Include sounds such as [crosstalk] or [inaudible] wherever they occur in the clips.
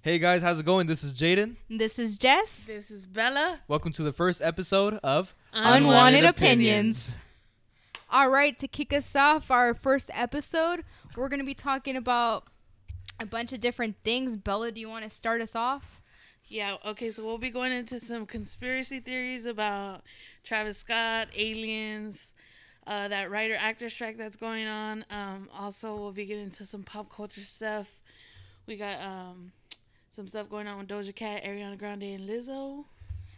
Hey guys, how's it going? This is Jaiden. This is Jess. This is Bella. Welcome to the first episode of Unwanted, Unwanted opinions. Opinions. All right, to kick us off our first episode, we're going to be talking about a bunch of different things. Bella, do you want to start us off? Yeah, okay, so we'll be going into some conspiracy theories about Travis Scott, aliens, uh, that writer actor strike that's going on. Um, also, we'll be getting into some pop culture stuff. We got um, some stuff going on with Doja Cat, Ariana Grande, and Lizzo.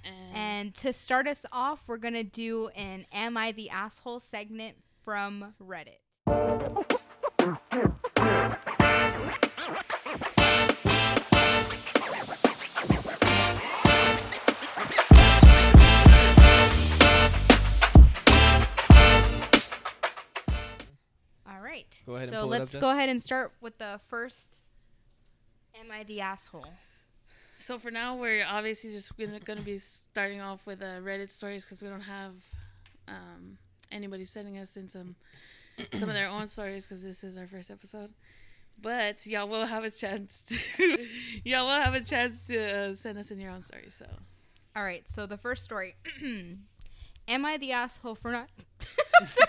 And, And to start us off, we're going to do an Am I the Asshole segment from Reddit. All right. Go ahead and so pull let's Jess. go ahead and start with the first Am I the Asshole? so for now, we're obviously just gonna, gonna be starting off with uh, Reddit stories because we don't have um, anybody sending us in some some of their own stories because this is our first episode. But y'all will have a chance to [laughs] y'all will have a chance to uh, send us in your own stories. So All right, so the first story. [clears throat] Am I the asshole for not? [laughs] I'm sorry.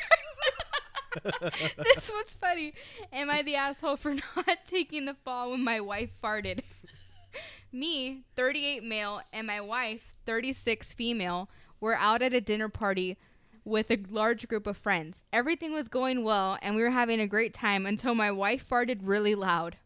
[laughs] this one's funny. Am I the asshole for [laughs] not taking the fall when my wife farted? [laughs] Me, 38 male, and my wife, 36 female, were out at a dinner party with a large group of friends. Everything was going well, and we were having a great time until my wife farted really loud.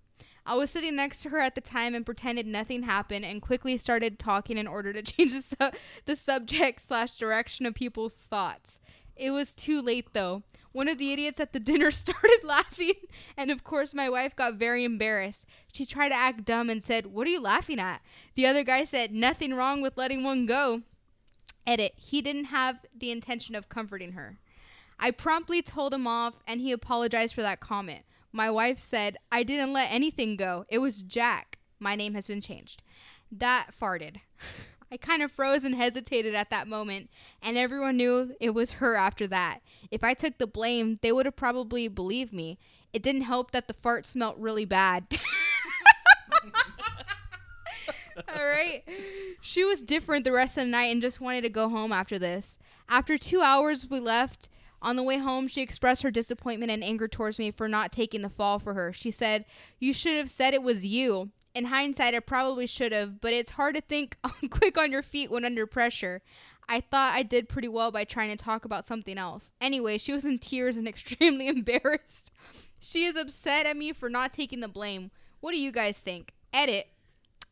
I was sitting next to her at the time and pretended nothing happened and quickly started talking in order to change the, su- the subject slash direction of people's thoughts. It was too late though. One of the idiots at the dinner [laughs] started laughing, and of course, my wife got very embarrassed. She tried to act dumb and said, What are you laughing at? The other guy said, Nothing wrong with letting one go. Edit, he didn't have the intention of comforting her. I promptly told him off and he apologized for that comment. My wife said, I didn't let anything go. It was Jack. My name has been changed. That farted. [laughs] I kind of froze and hesitated at that moment, and everyone knew it was her after that. If I took the blame, they would have probably believed me. It didn't help that the fart smelt really bad. [laughs] All right. She was different the rest of the night and just wanted to go home after this. After two hours, we left. On the way home, she expressed her disappointment and anger towards me for not taking the fall for her. She said, You should have said it was you. In hindsight, I probably should have, but it's hard to think [laughs] quick on your feet when under pressure. I thought I did pretty well by trying to talk about something else. Anyway, she was in [laughs] tears and extremely [laughs] embarrassed. She is upset at me for not taking the blame. What do you guys think? Edit.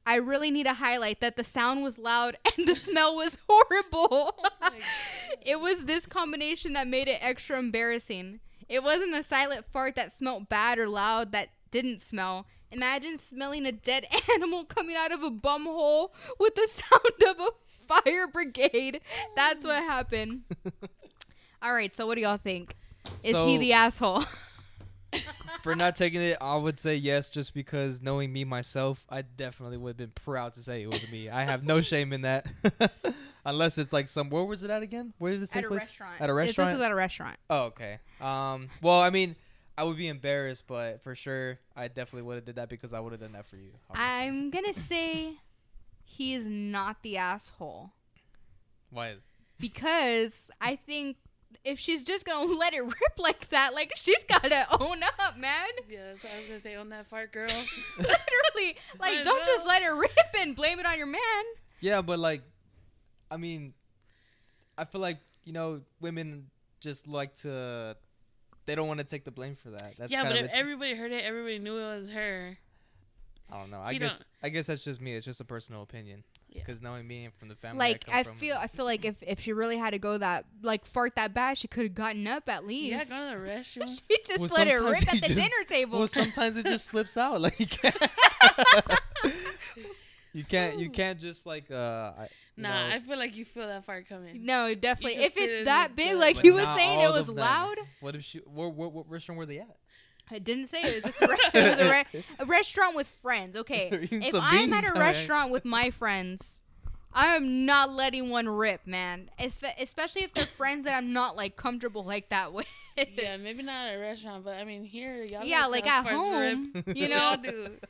I really need to highlight that the sound was loud and the smell was horrible. Oh it was this combination that made it extra embarrassing. It wasn't a silent fart that smelt bad or loud that didn't smell. Imagine smelling a dead [laughs] animal coming out of a bum hole with the [laughs] sound of a fire brigade. That's what happened. [laughs] All right, so what do y'all think? Is he the asshole? For not taking it, I would say yes, just because knowing me myself, I definitely would have been proud to say it was me. I have no shame in that, unless it's like some. Where was it at again? Where did this take at a place? restaurant. At a This restaurant. was at a restaurant. oh, okay. Um. Well, I mean, I would be embarrassed, but for sure, I definitely would have did that because I would have done that for you. obviously. I'm gonna say he is not the asshole Why? because I think if she's just gonna [laughs] let it rip like that, like she's gotta [laughs] own up, man. yeah, that's what I was gonna say on that fart girl. [laughs] Literally, like as don't just let it rip and blame it on your man. Yeah, but like, I mean, I feel like you know women just like to. They don't want to take the blame for that. That's yeah, kind but of if it's- everybody heard it, everybody knew it was her. I don't know. I You guess don't- I guess that's just me. It's just a personal opinion. Yeah. Because knowing me and from the family, Like I, I from, feel, I feel like if if she really had to go that like fart that bad, she could have gotten up at least. Yeah, go to the restroom. [laughs] she just Well, let it rip at the just- dinner table. Well, sometimes it just slips out. Like you [laughs] can't. [laughs] you can't. You can't just like uh. I, you Nah, know, I feel like you feel that fart coming. no, definitely. If it's that big, the- like but he was saying, it was loud. What if she? What, what, what restaurant were they at? I didn't say it. It was just a, re- it was a, re- [laughs] a restaurant with friends. Okay, [laughs] if I'm at a alright. restaurant with my friends, I am not letting one rip, man. Espe- especially if they're friends that I'm not like comfortable like that with. yeah, [laughs] maybe not at a restaurant, but I mean here, y'all. Yeah, like at home, rib. you know.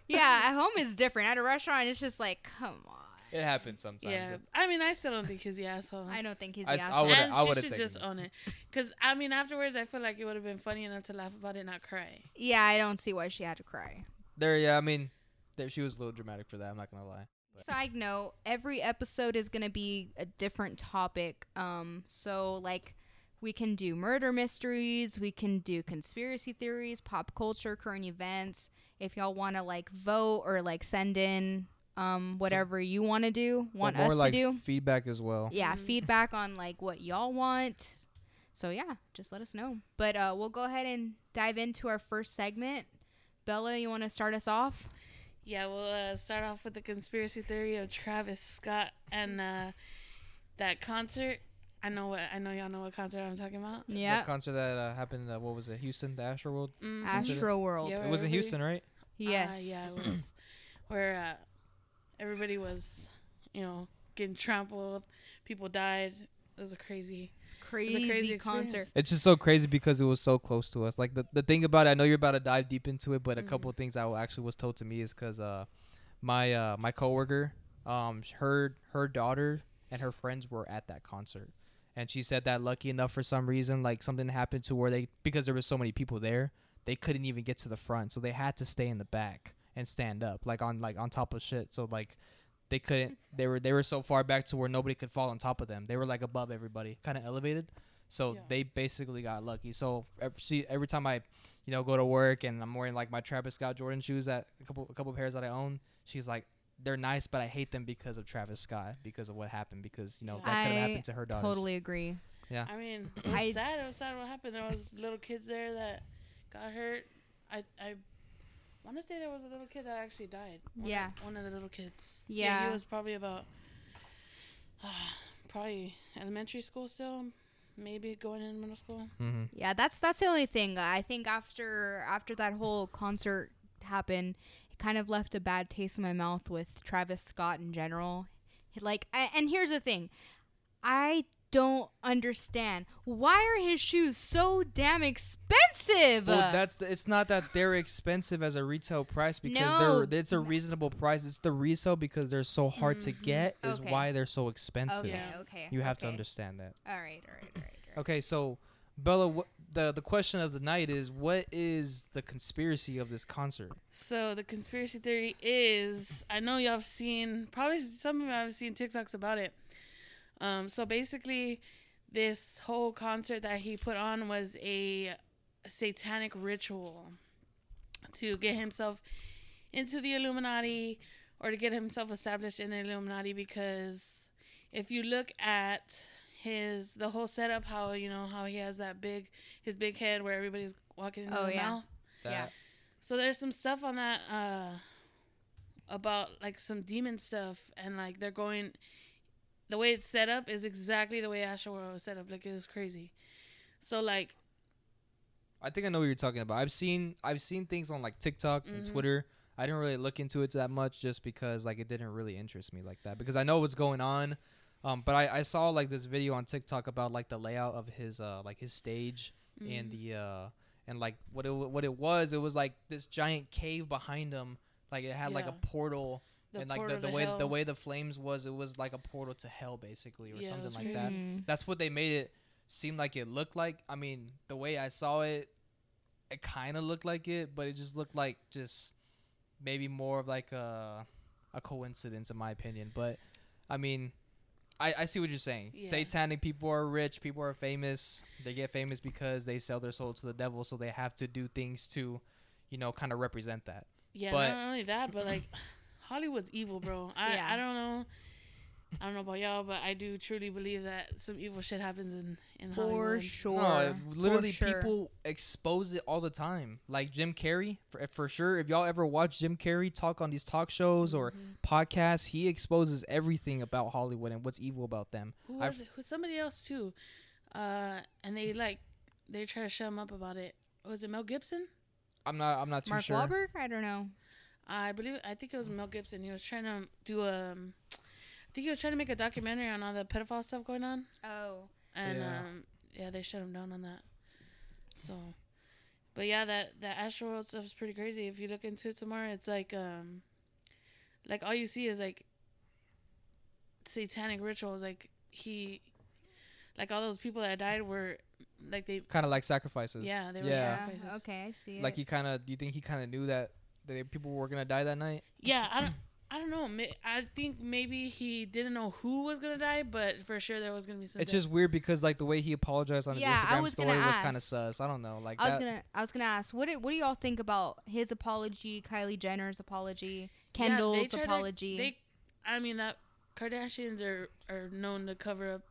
yeah, at home is different. At a restaurant, it's just like, come on. It happens sometimes. Yeah, I mean, I still don't think he's the asshole. I don't think he's the s- I asshole. would've- and I she should just it. own it. Because I mean, afterwards, I feel like it would have been funny enough to laugh about it, not cry. yeah, I don't see why she had to cry. There, yeah. I mean, there she was a little dramatic for that. I'm not gonna lie. Side note: Every episode is gonna be a different topic. Um, so like, we can do murder mysteries, we can do conspiracy theories, pop culture, current events. If y'all want to like vote or like send in um whatever you want to do, want more us like to do, feedback as well. yeah, Mhm. feedback on like what y'all want. So yeah, just let us know. But uh, we'll go ahead and dive into our first segment. Bella, you want to start us off? Yeah, we'll uh, start off with the conspiracy theory of Travis Scott and uh, that concert. I know what I know. Y'all know what concert I'm talking about. Yeah, The concert that uh, happened. Uh, what was it? Houston, the Astro World. Mhm. Astro World. Yeah, It was in Houston, right? Yes. Uh, yeah, it was where uh, everybody was, you know, getting trampled. People died. It was a crazy. crazy, crazy concert. It's just so crazy because it was so close to us. Like the, the thing about it, I know you're about to dive deep into it, but a Mhm. couple of things that actually was told to me is because uh, my uh, my coworker, um, sh- her her daughter and her friends were at that concert, and she said that lucky enough for some reason, like something happened to where they because there was so many people there, they couldn't even get to the front, so they had to stay in the back and stand up, like on like on top of shit. So like. They couldn't. They were they were so far back to where nobody could fall on top of them. They were like above everybody, kind of elevated. So Yeah. they basically got lucky. So every, see, every time I, you know, go to work and I'm wearing like my Travis Scott Jordan shoes that a couple a couple pairs that I own, she's like, they're nice, but I hate them because of Travis Scott because of what happened because you know that could have happened to her daughters. Totally agree. Yeah. I mean, [clears throat] it was I- sad. It was sad what happened. There was little kids there that got hurt. I I want to say there was a little kid that actually died. One Yeah. Of, one of the little kids. Yeah. he was probably about, uh, [sighs] probably elementary school still, maybe going in middle school. Mm-hmm. Yeah, that's that's the only thing. I think after after that whole concert happened, it kind of left a bad taste in my mouth with Travis Scott in general. Like, I, and here's the thing, I don't understand why are his shoes so damn expensive. Well, that's the, it's not that they're expensive as a retail price because No. they're it's a reasonable price. It's the resale because they're so hard to Mhm. get is Okay. why they're so expensive. okay, okay. You have to understand that. All right, all right, all right. All right. Okay, so Bella, what, the the question of the night is, what is the conspiracy of this concert? So the conspiracy theory is, I know y'all have seen, probably some of you have seen TikToks about it. Um, so basically, this whole concert that he put on was a satanic ritual to get himself into the Illuminati or to get himself established in the Illuminati because if you look at his the whole setup how you know how he has that big his big head where everybody's walking in Oh, the yeah. mouth Yeah. so there's some stuff on that uh about like some demon stuff and like they're going the way it's set up is exactly the way Astro World was set up. Like it's crazy. So like I think I know what you're talking about. I've seen I've seen things on like TikTok and Mhm. Twitter. I didn't really look into it that much just because like it didn't really interest me like that because I know what's going on. Um, but I, I saw like this video on TikTok about like the layout of his uh like his stage and mhm. the uh and like what it what it was it was like this giant cave behind him like it had like a portal The and like the, the way the way the flames was it was like a portal to hell basically or Yeah, something like crazy. that Mhm. that's what they made it seem like it looked like i mean the way i saw it it kind of looked like it but it just looked like just maybe more of like a a coincidence in my opinion but i mean I, I see what you're saying. Yeah. Satanic people are rich, people are famous. They get famous because they sell their soul to the devil, so they have to do things to, you know, kind of represent that. yeah, but- not only that, but like [coughs] Hollywood's evil, bro. I Yeah. I don't know. I don't know about y'all, but I do truly believe that some evil shit happens in in For Hollywood. sure. No, it- For literally sure. people expose it all the time. Like Jim Carrey, for, for sure. If y'all ever watch Jim Carrey talk on these talk shows or Mhm. podcasts, he exposes everything about Hollywood and what's evil about them. Who I've- was it? Who somebody else too? Uh, and they like they try to shut him up about it. Was it Mel Gibson? I'm not. I'm not too Mark sure. Wahlberg? I don't know. I believe I think it was Mel Gibson. He was trying to do a, I think he was trying to make a documentary on all the pedophile stuff going on, Oh. and Yeah. um, yeah, they shut him down on that. So, but yeah, that that Astroworld stuff is pretty crazy. If you look into it tomorrow, it's like um, like all you see is like satanic rituals. Like he, like all those people that died were like they, Kind of like sacrifices. yeah, they were Yeah. sacrifices. Okay, I see. Like it. he kind of. You think he kind of knew that that people were gonna die that night? Yeah, I don't. I don't know. I think maybe he didn't know who was gonna die, but for sure there was gonna be some. It's just weird because like the way he apologized on his Yeah, I Instagram was story was kind of sus. I don't know. Like I was that, gonna, I was gonna ask, what do, what do y'all think about his apology, Kylie Jenner's apology, Yeah, they Kendall's to- apology? They, I mean that Kardashians are are known to cover up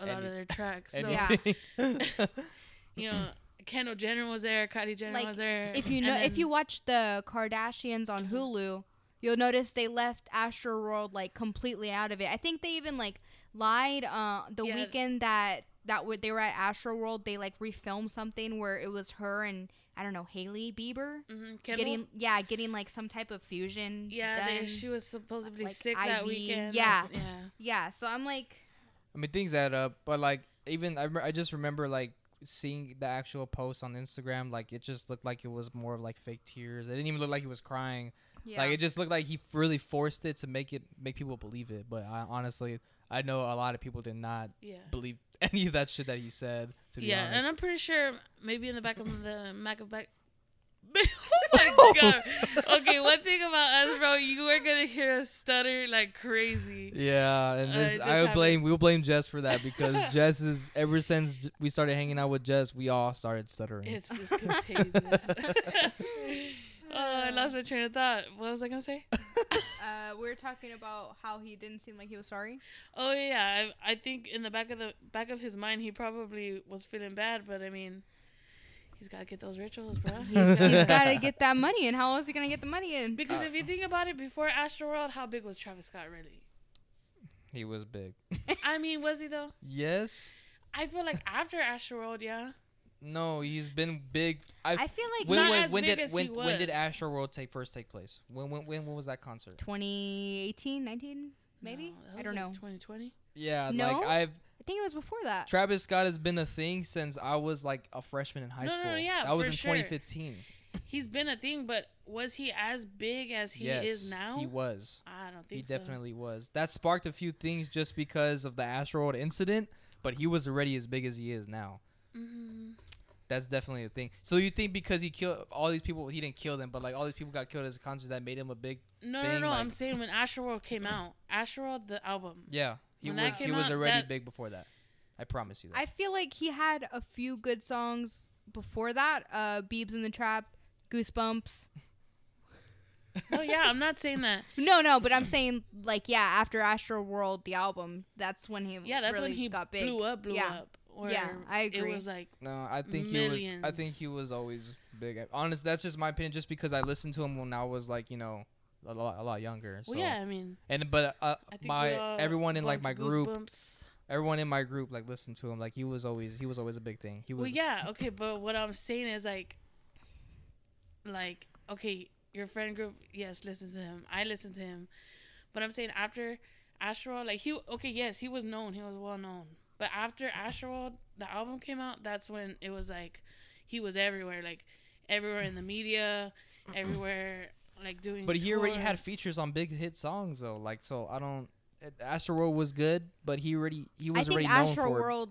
a lot of their tracks. [laughs] So Yeah. [laughs] [laughs] you know, Kendall Jenner was there, Kylie Jenner Like, was there. if you and know, if you watch the Kardashians on Mhm. Hulu, you'll notice they left Astro World like completely out of it. I think they even like lied. Uh, the Yeah. weekend that that w- they were at Astro World, they like refilmed something where it was her and I don't know Hailey Bieber Mhm, getting yeah getting like some type of fusion. yeah, they, she was supposedly like, sick that weekend. yeah. like, yeah. yeah. So I'm like, I mean, things add up, but like even I, rem- I just remember like seeing the actual post on Instagram. Like it just looked like it was more of like fake tears. It didn't even look like he was crying. yeah. Like it just looked like he really forced it to make it make people believe it. But I honestly, I know a lot of people did not Yeah. believe [laughs] any of that shit that he said. To be Yeah, honest, and I'm pretty sure maybe in the back of the Mac of back. [laughs] oh my [laughs] god. Okay, one thing about us, bro, you are gonna hear us stutter like crazy. Yeah, and Uh, this it just I would blame we'll blame Jess for that because [laughs] Jess is ever since we started hanging out with Jess, we all started stuttering. It's just contagious. oh, I lost my train of thought. What was I gonna say? uh, we were talking about how he didn't seem like he was sorry. Oh yeah, I, I think in the back of the back of his mind, he probably was feeling bad, but I mean, he's got to get those rituals, bro. [laughs] He's, he's got to [laughs] get that money, and how else is he gonna get the money in? Because Uh, if you think about it, before Astroworld, how big was Travis Scott really? he was big. [laughs] I mean, was he though? yes. I feel like after Astroworld, yeah. No, he's been big. I, I feel like when, not when, as when big did as when, he when did was. Astro World take first take place? When when when, when was that concert? 2018, 19, maybe. No, that I don't like know. 2020. Yeah, No? like I've I think it was before that. Travis Scott has been a thing since I was like a freshman in high No, no, school. no, yeah, that was for in sure. 2015. He's been a thing, but was he as big as he yes, is now? he was. I don't He think so. He definitely was. That sparked a few things just because of the asteroid incident, but he was already as big as he is now. Mm, That's definitely a thing. So you think because he killed all these people, he didn't kill them, but like all these people got killed as a concert that made him a big. no, no, thing, no. I'm saying when Astroworld came out, Astroworld the album. Yeah, he When was. He was out, already that- big before that. I promise you that. I feel like he had a few good songs before that. Uh, Beibs in the Trap, Goosebumps. [laughs] Oh yeah, I'm not saying that. [laughs] No, no, but I'm saying like yeah, after Astro World, the album, that's when he Yeah, that's really when he got big. blew up, blew Yeah. up. Where Yeah, I agree. It was like no, I think he was. I think he was always big. Honest, that's just my opinion. Just because I listened to him when I was like, you know, a lot, a lot younger. So. well, yeah. I mean, And but uh, my everyone in like my group, Goosebumps. everyone in my group like listened to him. Like he was always he was always a big thing. He was. Well, yeah, okay, but what I'm saying is like, like, okay, your friend group, yes, listen to him. I listen to him, but I'm saying after Astroworld, like he, okay, yes, he was known, he was well known, but after Astroworld, the album came out, that's when it was like, he was everywhere, like everywhere in the media, [clears throat] everywhere, like doing. But he already had features on big hit songs though. Like so, I don't. Astro World was good, but he already he I was think already known Astro for. it. World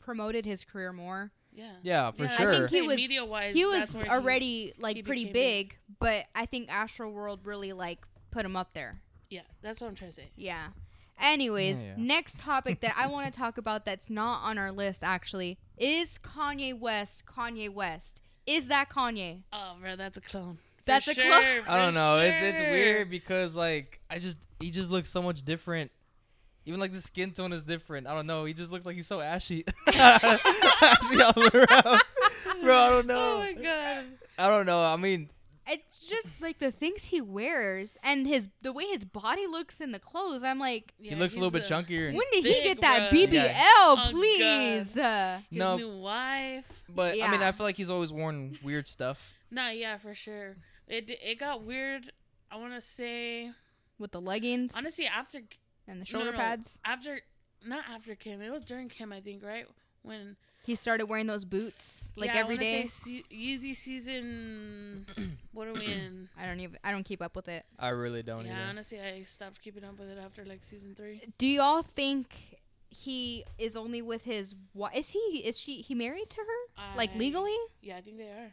promoted his career more. Yeah. Yeah, for Yeah, sure. I think he was- media wise, he was already like he pretty became big, big. but I think Astro World really like put him up there. Yeah, that's what I'm trying to say. Yeah. Anyways, Yeah. next topic that I want to [laughs] talk about that's not on our list actually is Kanye West. Kanye West. Is that Kanye? Oh, bro, that's a clone. For That's a clone? sure, I don't for know. It's it's weird because like I just he just looks so much different. Even like the skin tone is different. I don't know. He just looks like he's so ashy. [laughs] ashy all around. Bro, I don't [laughs] know. Oh my god. I don't know. I mean, It's just like the things he wears and his the way his body looks in the clothes. I'm like, he looks a little bit chunkier. when did he get that bruh. BBL? Yeah. Oh, please. Uh, His No. new wife. But I mean, I feel like he's always worn weird stuff. Nah, yeah, for sure. It it got weird. I want to say with the leggings honestly after and the shoulder no, pads. After not after Kim. It was during Kim, I think, right? When He started wearing those boots like Yeah, I every wanna day. Say se- Yeezy season. [coughs] what are we in? [coughs] I don't even. I don't keep up with it. I really don't yeah, either. honestly, I stopped keeping up with it after like season three. Do y'all think he is only with his wife? Is he? Is she? He married to her? Like legally? Yeah, I think they are.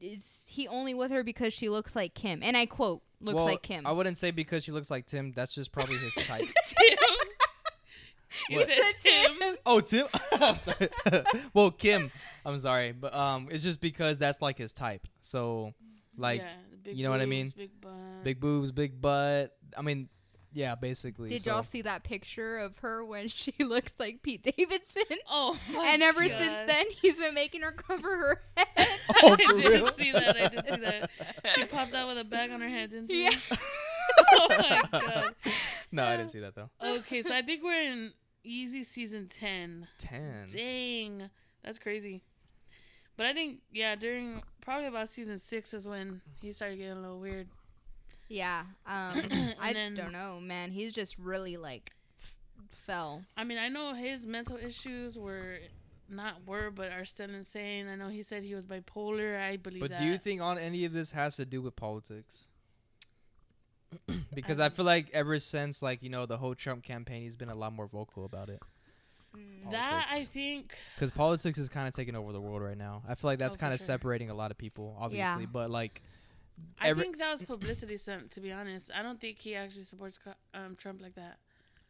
Is he only with her because she looks like Kim? And I quote, "looks well, like Kim." I wouldn't say because she looks like Tim. That's just probably his [laughs] type. [laughs] Tim. You What? said Tim. oh, Tim. [laughs] I'm sorry. well, Kim. I'm sorry, but um, it's just because that's like his type. So, like, Yeah, you know what I mean? Big butt. big boobs, big butt. I mean, yeah, basically. Did so. y'all see that picture of her when [laughs] she looks like Pete Davidson? [laughs] Oh, my and ever since then, he's been making her cover her [laughs] head. Oh, I for did real? see that. I didn't see that. She popped out with a bag on her head, didn't she? Yeah. oh my god. No, I didn't see that though. Okay, so I think we're in Yeezy season ten. Ten. Dang, that's crazy. But I think yeah, during probably about season six is when he started getting a little weird. Yeah. Um, [clears throat] I then- don't know, man. He's just really like f- fell. I mean, I know his mental issues were not were, but are still insane. I know he said he was bipolar. I believe But that. do you think on any of this has to do with politics? [clears throat] because I, I- feel like ever since like you know the whole Trump campaign, he's been a lot more vocal about it. that? I think Because politics is kind of taking over the world right now. I feel like that's Oh, kind of sure. separating a lot of people, obviously. Yeah. But like, I Every- think that was publicity stunt. To be honest, I don't think he actually supports um, Trump like that.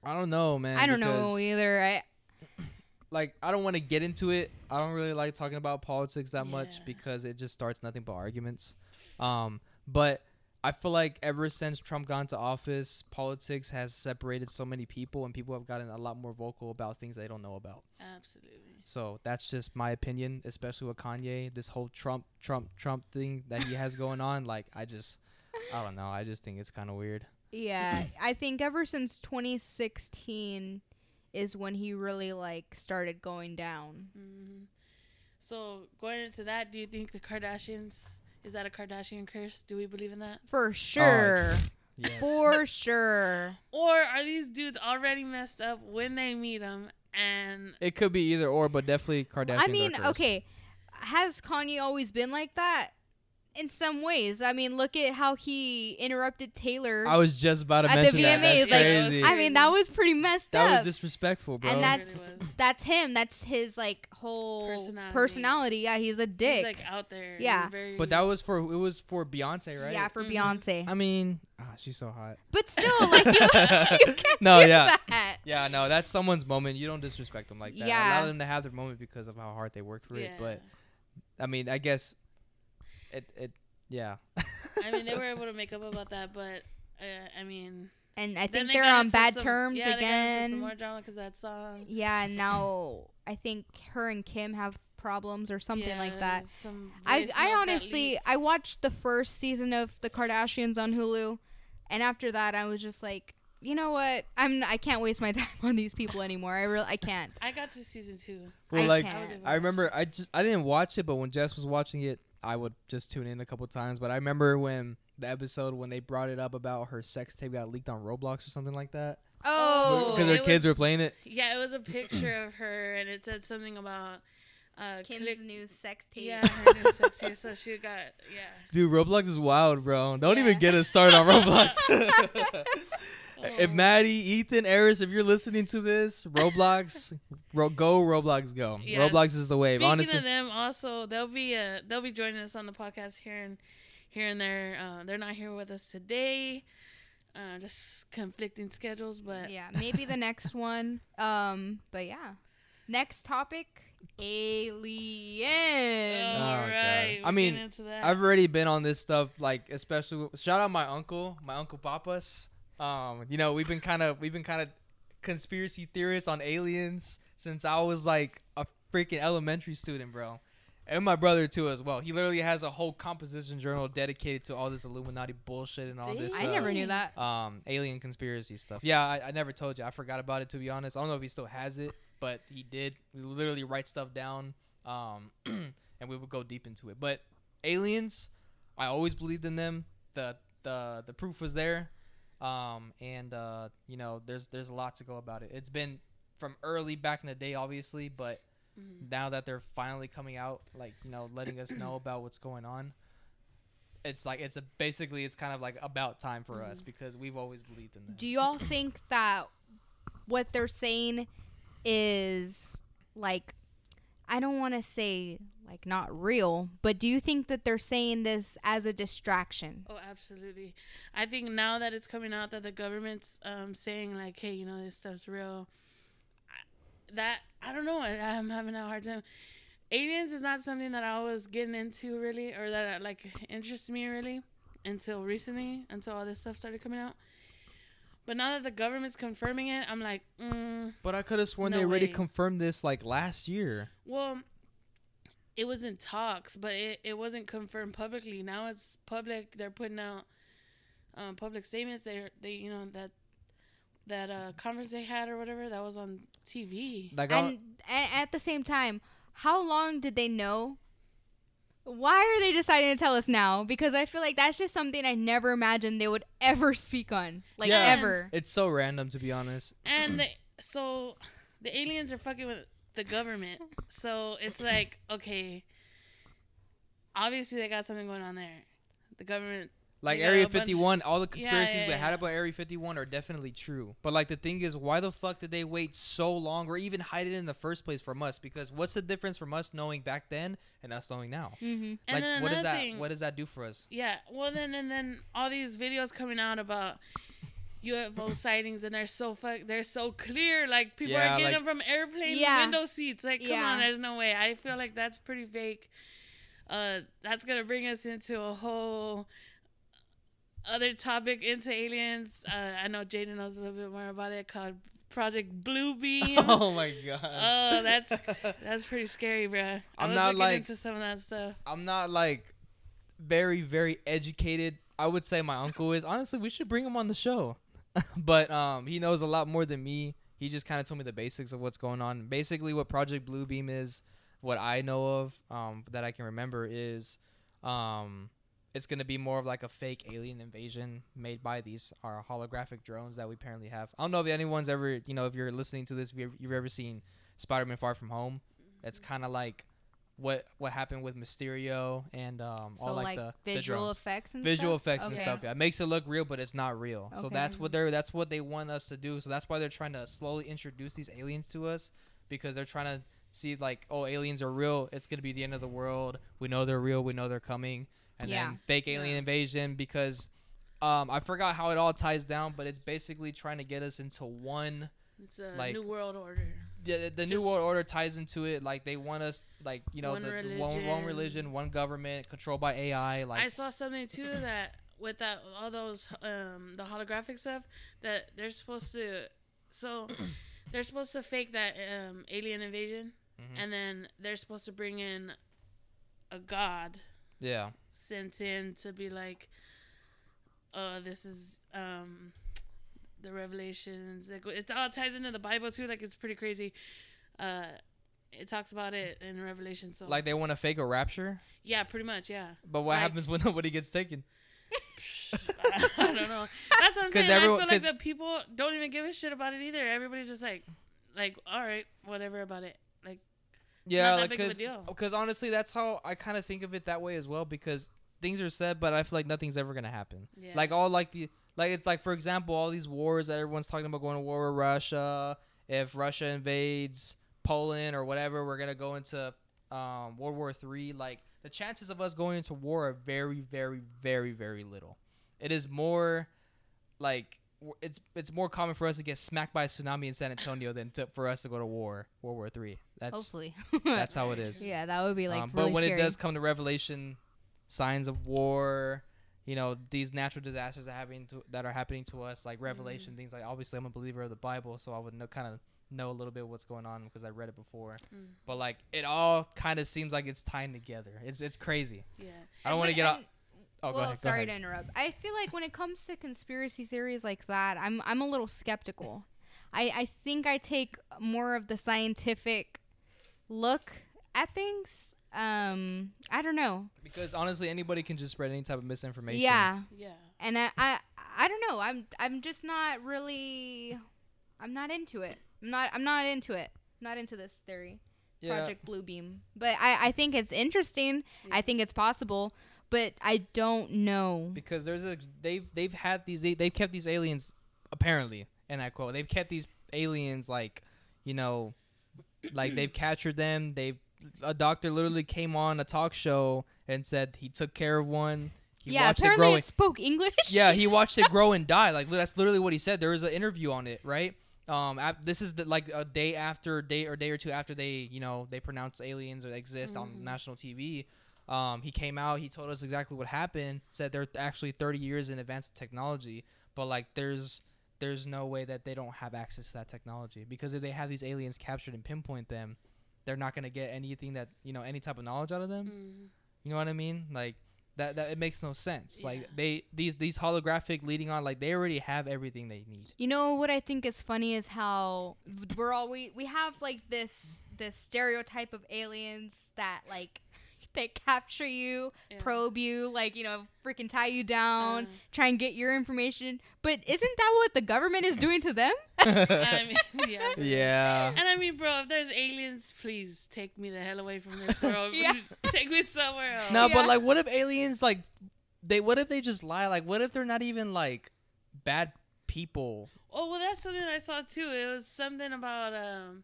I don't know, man. I don't know either. I [clears throat] Like, I don't want to get into it. I don't really like talking about politics that much because it just starts nothing but arguments. Um, but I feel like ever since Trump got into office, politics has separated so many people, and people have gotten a lot more vocal about things they don't know about. Absolutely. So that's just my opinion, especially with Kanye. This whole Trump, Trump, Trump thing that he has going on, like I just, I don't know. I just think it's kind of weird. yeah, [coughs] I think ever since 2016 is when he really like started going down. hmm So going into that, do you think the Kardashians is that a Kardashian curse? Do we believe in that, For uh, sure. Yes. For sure. or are these dudes already messed up when they meet him? And It could be either or, but definitely Kardashian. I mean, okay, has Kanye always been like that? In some ways, I mean, look at how he interrupted Taylor. I was just about to At the mention that. VMAs, That's like, crazy. I mean, that was pretty messed that up. That was disrespectful, bro. and that's that's him. That's his like whole Personality. personality. Yeah, he's a dick. he's like out there. Yeah. very, but that was for it was for Beyonce, right? Yeah, for Mhm. Beyonce. I mean, ah, she's so hot. but still, like you, [laughs] [laughs] you can't No, do yeah. that. Yeah, no, that's someone's moment. You don't disrespect them like that. Yeah. Allow them to have their moment because of how hard they worked for yeah. it. But I mean, I guess it it yeah. I mean, they were [laughs] able to make up about that, but uh, I mean, And I think they they're got on bad some- terms yeah, They got into some again. more drama because that song. Yeah, and now I think her and Kim have problems or something like Yeah, that. Some I I honestly. I watched the first season of the Kardashians on Hulu, and after that I was just like, you know what? I'm I can't waste my [laughs] time on these people anymore. I really I can't. I got to season two. Well, I like can't. I was able to I remember. I just I didn't watch it, but when Jess was watching it, I would just tune in a couple times. But I remember when the episode when they brought it up about her sex tape got leaked on Roblox or something like that Oh, because her it kids were playing it. Yeah, it was a picture of her, and it said something about uh, Kim's click- new sex tape. Yeah, her new sex tape. So she got yeah. Dude, Roblox is wild, bro. Don't Yeah. even get us started on [laughs] Roblox. [laughs] if. Maddie, Ethan, Eris, if you're listening to this, Roblox, [laughs] ro- go Roblox, go. Yeah, Roblox is the wave. Speaking Honestly, of them, also they'll be uh they'll be joining us on the podcast here and here and there. Uh, they're not here with us today. Uh, just conflicting schedules, but yeah, maybe the next [laughs] one. Um, but yeah, next topic, aliens. all Oh, God. right. I mean, getting into that. I've already been on this stuff, like especially shout out my uncle, my uncle Papas. Um, you know, we've been kind of we've been kind of conspiracy theorists on aliens since I was like a freaking elementary student, bro. And my brother too as well. He literally has a whole composition journal dedicated to all this Illuminati bullshit and all this. I uh, never knew that. um alien conspiracy stuff. Yeah, I, I never told you. I forgot about it to be honest. I don't know if he still has it, but he did. We literally write stuff down, um, [clears throat] and we would go deep into it. But aliens, I always believed in them. the the The proof was there, um, and uh, you know, there's there's a lot to go about it. It's been from early back in the day, obviously, but Mhm. now that they're finally coming out, like you know, letting us know about what's going on. It's like it's a basically it's kind of like about time for us Mhm. because we've always believed in them. Do you all think that what they're saying is like I don't want to say like not real, but do you think that they're saying this as a distraction? Oh, absolutely. I think now that it's coming out that the government's um, saying like, "Hey, you know, this stuff's real," I, that I don't know. I, I'm having a hard time. Aliens is not something that I was getting into really, or that like interests me really, until recently, until all this stuff started coming out. But now that the government's confirming it, I'm like, mm, But I could have sworn No they already way. confirmed this like last year. well, it was in talks, but it, it wasn't confirmed publicly. Now it's public. They're putting out um, public statements. They they you know that that uh, conference they had or whatever that was on TV. Like And a- at the same time, how long did they know? Why are they deciding to tell us now? Because I feel like that's just something I never imagined they would [laughs] ever speak on. Like Yeah. ever. it's so random to be honest. And the, so the aliens are fucking with the government. So it's like okay, obviously they got something going on there. The government Like They got Area a bunch- 51, all the Yeah, conspiracies yeah, we had yeah. about Area 51 are definitely true. But like the thing is, why the fuck did they wait so long or even hide it in the first place from us? Because what's the difference from us knowing back then and us knowing now? Mm-hmm. like what does that thing, what does that do for us? Yeah, well then and then all these videos coming out about UFO [laughs] sightings and they're so fuck they're so clear. Like people Yeah, are getting like- them from airplane Yeah. window seats. Like come Yeah. on, there's no way. I feel like that's pretty fake. Uh, that's gonna bring us into a whole other topic into aliens. Uh, I know Jaiden knows a little bit more about it called Project Bluebeam. [laughs] oh my god. [laughs] Oh, that's [laughs] that's pretty scary, bruh. I I'm was not like- into some of that stuff. I'm not like very very educated. I would say my uncle is. Honestly, we should bring him on the show. but um he knows a lot more than me. He just kind of told me the basics of what's going on. Basically what Project Bluebeam is, what I know of um that I can remember is um it's going to be more of like a fake alien invasion made by these our holographic drones that we apparently have. I don't know if anyone's ever, you know, if you're listening to this, if you've, you've ever seen Spider-Man Far From Home. It's kind of like what what happened with Mysterio and um So all like, like, the the visual drones. effects and stuff. visual stuff? effects and stuff. Yeah, it makes it look real, but it's not real. Okay. So that's what they're that's what they want us to do. So that's why they're trying to slowly introduce these aliens to us because they're trying to see like, oh, aliens are real. It's gonna be the end of the world. We know they're real. We know they're coming. And Yeah. then fake alien Yeah. invasion because um I forgot how it all ties down, but it's basically trying to get us into one It's a like- new world order. the, the new world order ties into it like they want us like you know One the, the one, one religion. religion one government controlled by ai like I saw something too [clears throat] that with that all those um the holographic stuff that they're supposed to so [coughs] they're supposed to fake that um alien invasion Mhm. and then they're supposed to bring in a god yeah sent in to be like uh this is um the revelations like it all ties into the bible too like it's pretty crazy uh it talks about it in revelation so like they want to fake a rapture yeah pretty much yeah but what Like- happens when [laughs] nobody gets taken [laughs] I don't know. That's what I'm [laughs] saying. everyone- I feel like the people don't even give a shit about it either. Everybody's just like, like, all right, whatever about it. Yeah that like big of a because because honestly that's how i kind of think of it that way as well because things are said but i feel like nothing's ever gonna happen. Yeah. like all like the like it's like for example all these wars that everyone's talking about going to war with russia if russia invades poland or whatever we're gonna go into um, world war three like the chances of us going into war are very very very very little. It is more like it's it's more common for us to get smacked by a tsunami in san antonio than to, for us to go to war world war three that's Hopefully. [laughs] that's how it is [laughs] yeah, that would be like um, really but when scary. it does come to revelation, signs of war, you know, these natural disasters that having to, that are happening to us, like revelation things like obviously I'm a believer of the Bible, so I would know kind of know a little bit what's going on because I read it before. Mm. But like it all kind of seems like it's tying together. It's it's crazy. yeah. I don't want to get out. And- Oh, go well, ahead. Go sorry ahead. to interrupt. I feel like when it comes to conspiracy theories like that, I'm I'm a little skeptical. I I think I take more of the scientific look at things. Um, I don't know. Because honestly, anybody can just spread any type of misinformation. Yeah, Yeah. and I, I I don't know. I'm I'm just not really. I'm not into it. I'm not. I'm not into it. Not into this theory. Yeah. Project Bluebeam. But I, I think it's interesting. Yeah. I think it's possible, but I don't know. because there's a they've they've had these they they've kept these aliens apparently and I quote they've kept these aliens like you know like they've captured them. They've a doctor literally came on a talk show and said he took care of one. He yeah, watched it apparently grow it spoke English. yeah he [laughs] watched it grow and die. Like that's literally what he said. There was an interview on it right? Um ap- this is the, like a day after day or day or two after they you know they pronounce aliens or exist on Mhm. national tv um he came out he told us exactly what happened said they're actually 30 years in advanced technology but like there's there's no way that they don't have access to that technology because if they have these aliens captured and pinpoint them they're not going to get anything that you know any type of knowledge out of them Mhm. you know what I mean? Like that that it makes no sense. Yeah. Like they these these holographic leading on like they already have everything they need. You know what I think is funny is how we're all we we have like this this stereotype of aliens that like they capture you, Yeah. probe you, like you know, freaking tie you down, Uh, try and get your information. But isn't that what the government is doing to them? [laughs] I mean, [laughs] yeah. yeah. And I mean, bro, if there's aliens, please take me the hell away from this world. [laughs] Yeah. take me somewhere else. No, Yeah. but like what if aliens like they what if they just lie? Like what if they're not even like bad people? Oh well, that's something I saw too. It was something about um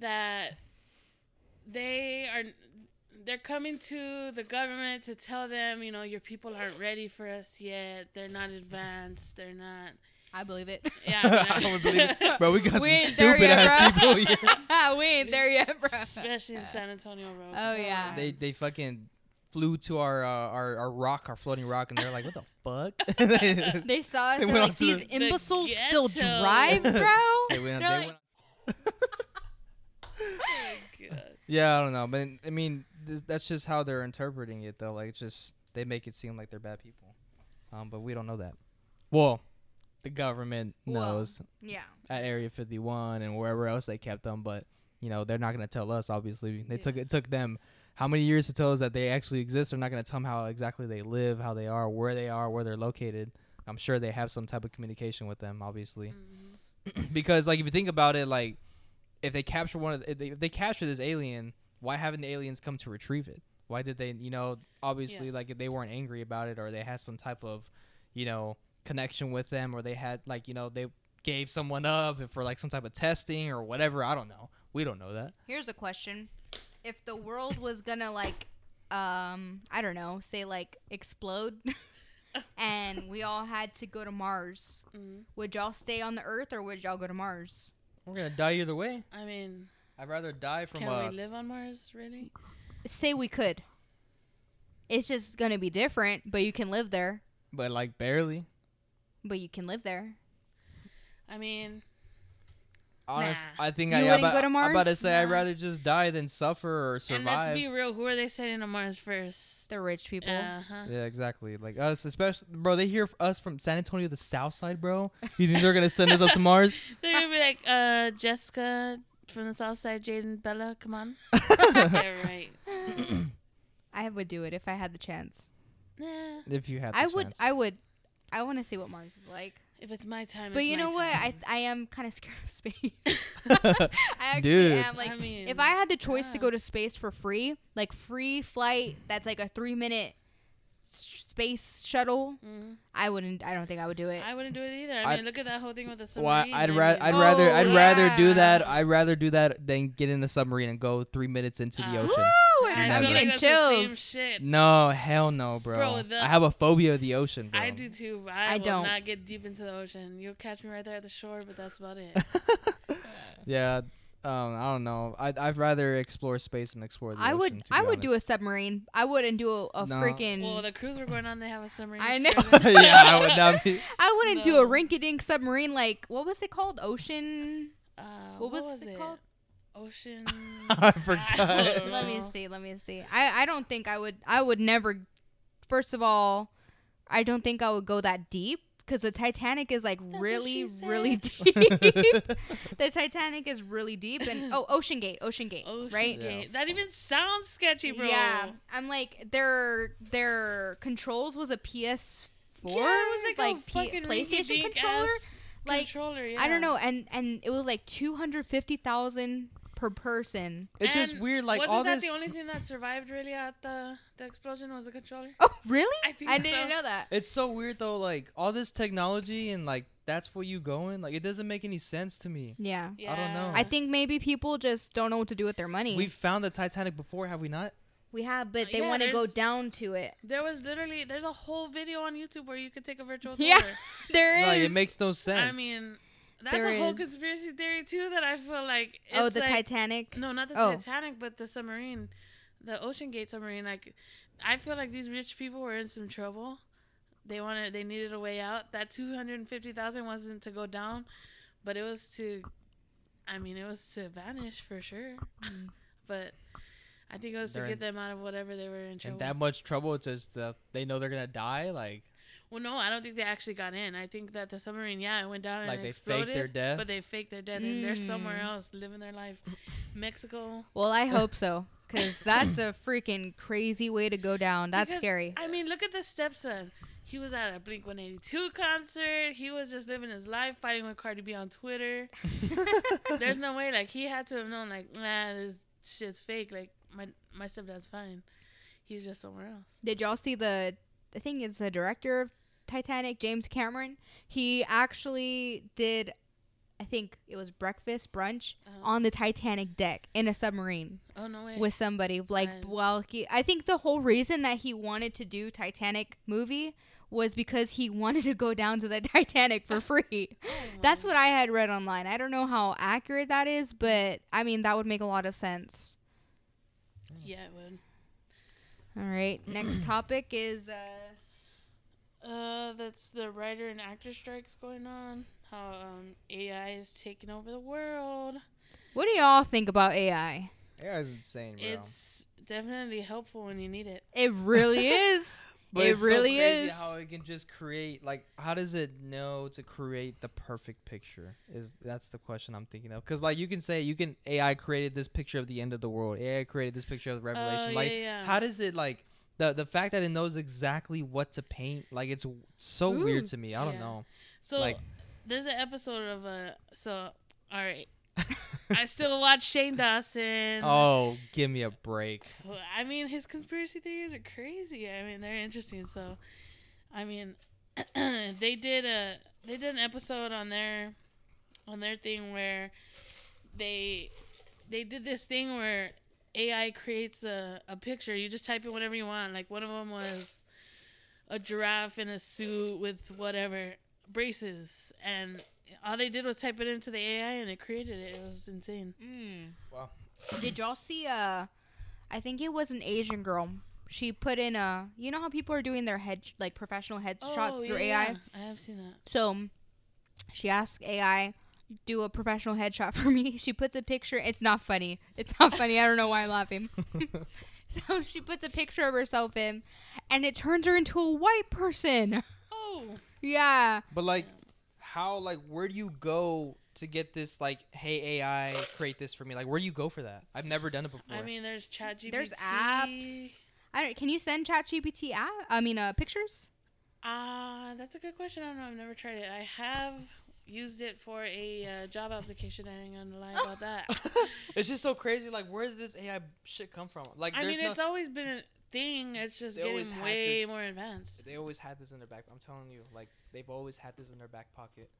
that they are they're coming to the government to tell them, you know, your people aren't ready for us yet. They're not advanced. They're not. I believe it. Yeah, [laughs] I would believe it. Bro, we got We some stupid yet, ass bro. people here. [laughs] we ain't there yet, bro. Especially in San Antonio, bro. Oh, yeah. God. They they fucking flew to our uh, our our rock, our floating rock, and they're like, "What the fuck?" [laughs] They saw us. They went like, these the- imbeciles still drive, bro. they went, They're like- went Oh, God. Yeah, I don't know, but I mean, this, that's just how they're interpreting it, though. Like, just they make it seem like they're bad people, um, but we don't know that. Well, the government Well. knows yeah. at Area 51 and wherever else they kept them, but you know they're not gonna tell us. Obviously, they took it took them how many years to tell us that they actually exist. They're not gonna tell them how exactly they live, how they are, where they are, where they're located. I'm sure they have some type of communication with them, obviously Mhm. [clears throat] because like if you think about it, like if they capture one of the, if they, if they capture this alien, why haven't the aliens come to retrieve it? Why did they? You know, obviously, Yeah. like they weren't angry about it or they had some type of, you know, connection with them or they had like you know they gave someone up for like some type of testing or whatever. I don't know. We don't know that. Here's a question: If the world was gonna like, um, I don't know, say like explode, [laughs] and we all had to go to Mars, Mhm. would y'all stay on the Earth or would y'all go to Mars? We're gonna die either way. I mean, I'd rather die from can a. we live on Mars? Really? Say we could. It's just gonna be different, but you can live there. but like barely. But you can live there. I mean, Honest, Nah. I think You I, wouldn't about, go to I'm about to Mars? say I'd rather just die than suffer or survive. and let's be real. Who are they sending to Mars first? The rich people. Uh huh. Yeah, exactly. Like us, especially, bro. They hear f- us from San Antonio, the South Side, bro. You think they're gonna send us up to [laughs] Mars? They're gonna be like, uh, Jessica from the South Side, Jaiden, Bella, come on. [laughs] yeah, right. [laughs] I would do it if I had the chance. Nah. if you had, the I would. chance. I would. I want to see what Mars is like. If it's my time, But it's you my know what? I time. I am kind of scared of space. [laughs] I actually Dude. am. Like, I mean, if I had the choice to yeah. go to space for free, like free flight, that's like a three minute s- space shuttle. Mhm. I wouldn't. I don't think I would do it. I wouldn't do it either. I I'd- mean, look at that whole thing with the well, submarine. I'd I rather, I'd rather, Oh, I'd rather do that. I'd rather do that than get in a submarine and go three minutes into the Uh, ocean. Woo! I I'm feel getting like that's chills. No, hell no, bro. Bro, the- I have a phobia of the ocean, bro. I do too. but I, I don't. not get deep into the ocean. You'll catch me right there at the shore, but that's about it. [laughs] yeah, um, I don't know. I'd, I'd rather explore space and explore the I ocean. would. to I be would do a honest. submarine. I wouldn't do a, a No. freaking. well, the cruise we're going on, they have a submarine. I know. excursion. [laughs] yeah, I would not be. [laughs] I wouldn't do a No. rinky-dink submarine. Like what was it called? Ocean. Uh, What was it called? Ocean. [laughs] I forgot. don't Let me know. see. Let me see. I I don't think I would. I would never. First of all, I don't think I would go that deep because the Titanic is like what really, really [laughs] deep. [laughs] the Titanic is really deep, and [laughs] oh, Ocean Gate, Ocean Gate, Ocean right? Yeah. That even sounds sketchy, bro. Yeah, I'm like their their controls was a PS4, Yeah, it was like, like a P- fucking PlayStation rinky-dink controller. Like, controller. Yeah. I don't know, and and it was like two hundred fifty thousand per per person. It's just weird. Like Wasn't all that this. the only thing that survived really at the the explosion was the controller? Oh, really? I think I didn't so. know that. It's so weird though. Like all this technology and like that's where you going. Like it doesn't make any sense to me. Yeah. I don't know. I think maybe people just don't know what to do with their money. We've found the Titanic before, have we not? we have, but uh, they Yeah, want to go down to it. There was literally there's a whole video on YouTube where you could take a virtual tour. [laughs] Yeah. tour. There is. Like it makes no sense. I mean, that's There a whole is. conspiracy theory too that I feel like. oh, the like- Titanic. No, not the Oh. Titanic, but the submarine, the OceanGate submarine. Like, I feel like these rich people were in some trouble. They wanted, they needed a way out. That two hundred and fifty thousand wasn't to go down, but it was to, I mean, it was to vanish for sure. Mm. [laughs] But I think it was They're to in- get them out of whatever they were in trouble. in that much trouble, just uh, they know they're gonna die. Like well, no, I don't think they actually got in. I think that the submarine, yeah, it went down and Like it they exploded, faked their death? but they faked their death, and they're somewhere Mm. else living their life, [laughs] Mexico. Well, I hope so, because [laughs] that's a freaking crazy way to go down. That's Because, scary. I mean, look at the stepson. He was at a Blink 182 concert. He was just living his life, fighting with Cardi B on Twitter. [laughs] There's no way, like, he had to have known, like, nah, this shit's fake. Like, my my stepdad's fine. He's just somewhere else. Did y'all see the? I think it's the director of Titanic, James Cameron. He actually did. I think it was breakfast brunch Uh, on the Titanic deck in a submarine oh no way. with somebody. Like, And- well, he. I think the whole reason that he wanted to do Titanic movie was because he [laughs] wanted to go down to the Titanic for [laughs] free. Oh, That's what I had read online. I don't know how accurate that is, but I mean that would make a lot of sense. Yeah, it would. All right, next [clears throat] topic is uh Uh, that's the writer and actor strikes going on. How um AI is taking over the world. what do y'all think about AI? yeah, it's insane, bro. It's definitely helpful when you need it. It really [laughs] is. But it it's so really crazy is. how it can just create like how does it know to create the perfect picture is that's the question i'm thinking of because like you can say you can ai created this picture of the end of the world ai created this picture of the revelation Oh, like yeah, yeah. how does it like the the fact that it knows exactly what to paint like it's w- so weird to me i don't Yeah. know So like- there's an episode of uh so all right. [laughs] I still watch Shane Dawson. oh give me a break I mean his conspiracy theories are crazy. I mean they're interesting. So I mean [clears throat] they did a they did an episode on their on their thing where they they did this thing where AI creates a, a picture. You just type in whatever you want. Like one of them was a giraffe in a suit with whatever braces, and all they did was type it into the AI and it created it. It was insane. Mm. Wow. Did y'all see uh I think it was an Asian girl. She put in a you know how people are doing their head like professional headshots Oh, through yeah, AI? yeah. I have seen that. So she asked AI, do a professional headshot for me. [laughs] She puts a picture. It's not funny. It's not funny. I don't know why I'm laughing. [laughs] so she puts a picture of herself in, and it turns her into a white person. Oh, Yeah. but like how like where do you go to get this like hey ai create this for me like where do you go for that i've never done it before I mean, there's ChatGPT. There's apps. I don't. Can you send ChatGPT app? I mean, uh, pictures. Ah, that's a good question. I don't know. I've never tried it. I have used it for a uh, job application. I ain't gonna lie about that. [laughs] it's just so crazy. Like, where did this AI shit come from? Like, I mean, no. it's always been a thing. It's just They getting way this- more advanced. they always had this in their back. I'm telling you, like, they've always had this in their back pocket.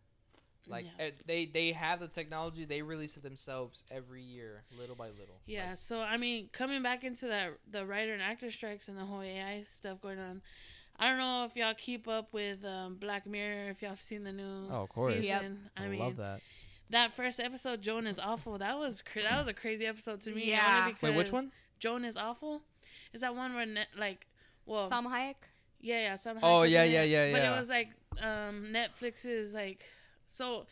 Like, Yeah. eh, they they have the technology. They release it themselves every year, little by little. Yeah, Like, so I mean, coming back into that the writer and actor strikes and the whole AI stuff going on. I don't know if y'all keep up with um, Black Mirror. If y'all have seen the new Oh, of course. Yep. season. I, I, mean, love that. that first episode, Joan is awful. That was cra- that was a crazy episode to me. Yeah. Wait, which one? Joan is awful. Is that one where net, like, well, Salma Hayek. yeah, yeah, somehow. Oh, yeah, yeah, yeah, But yeah. it was like um, Netflix is like so.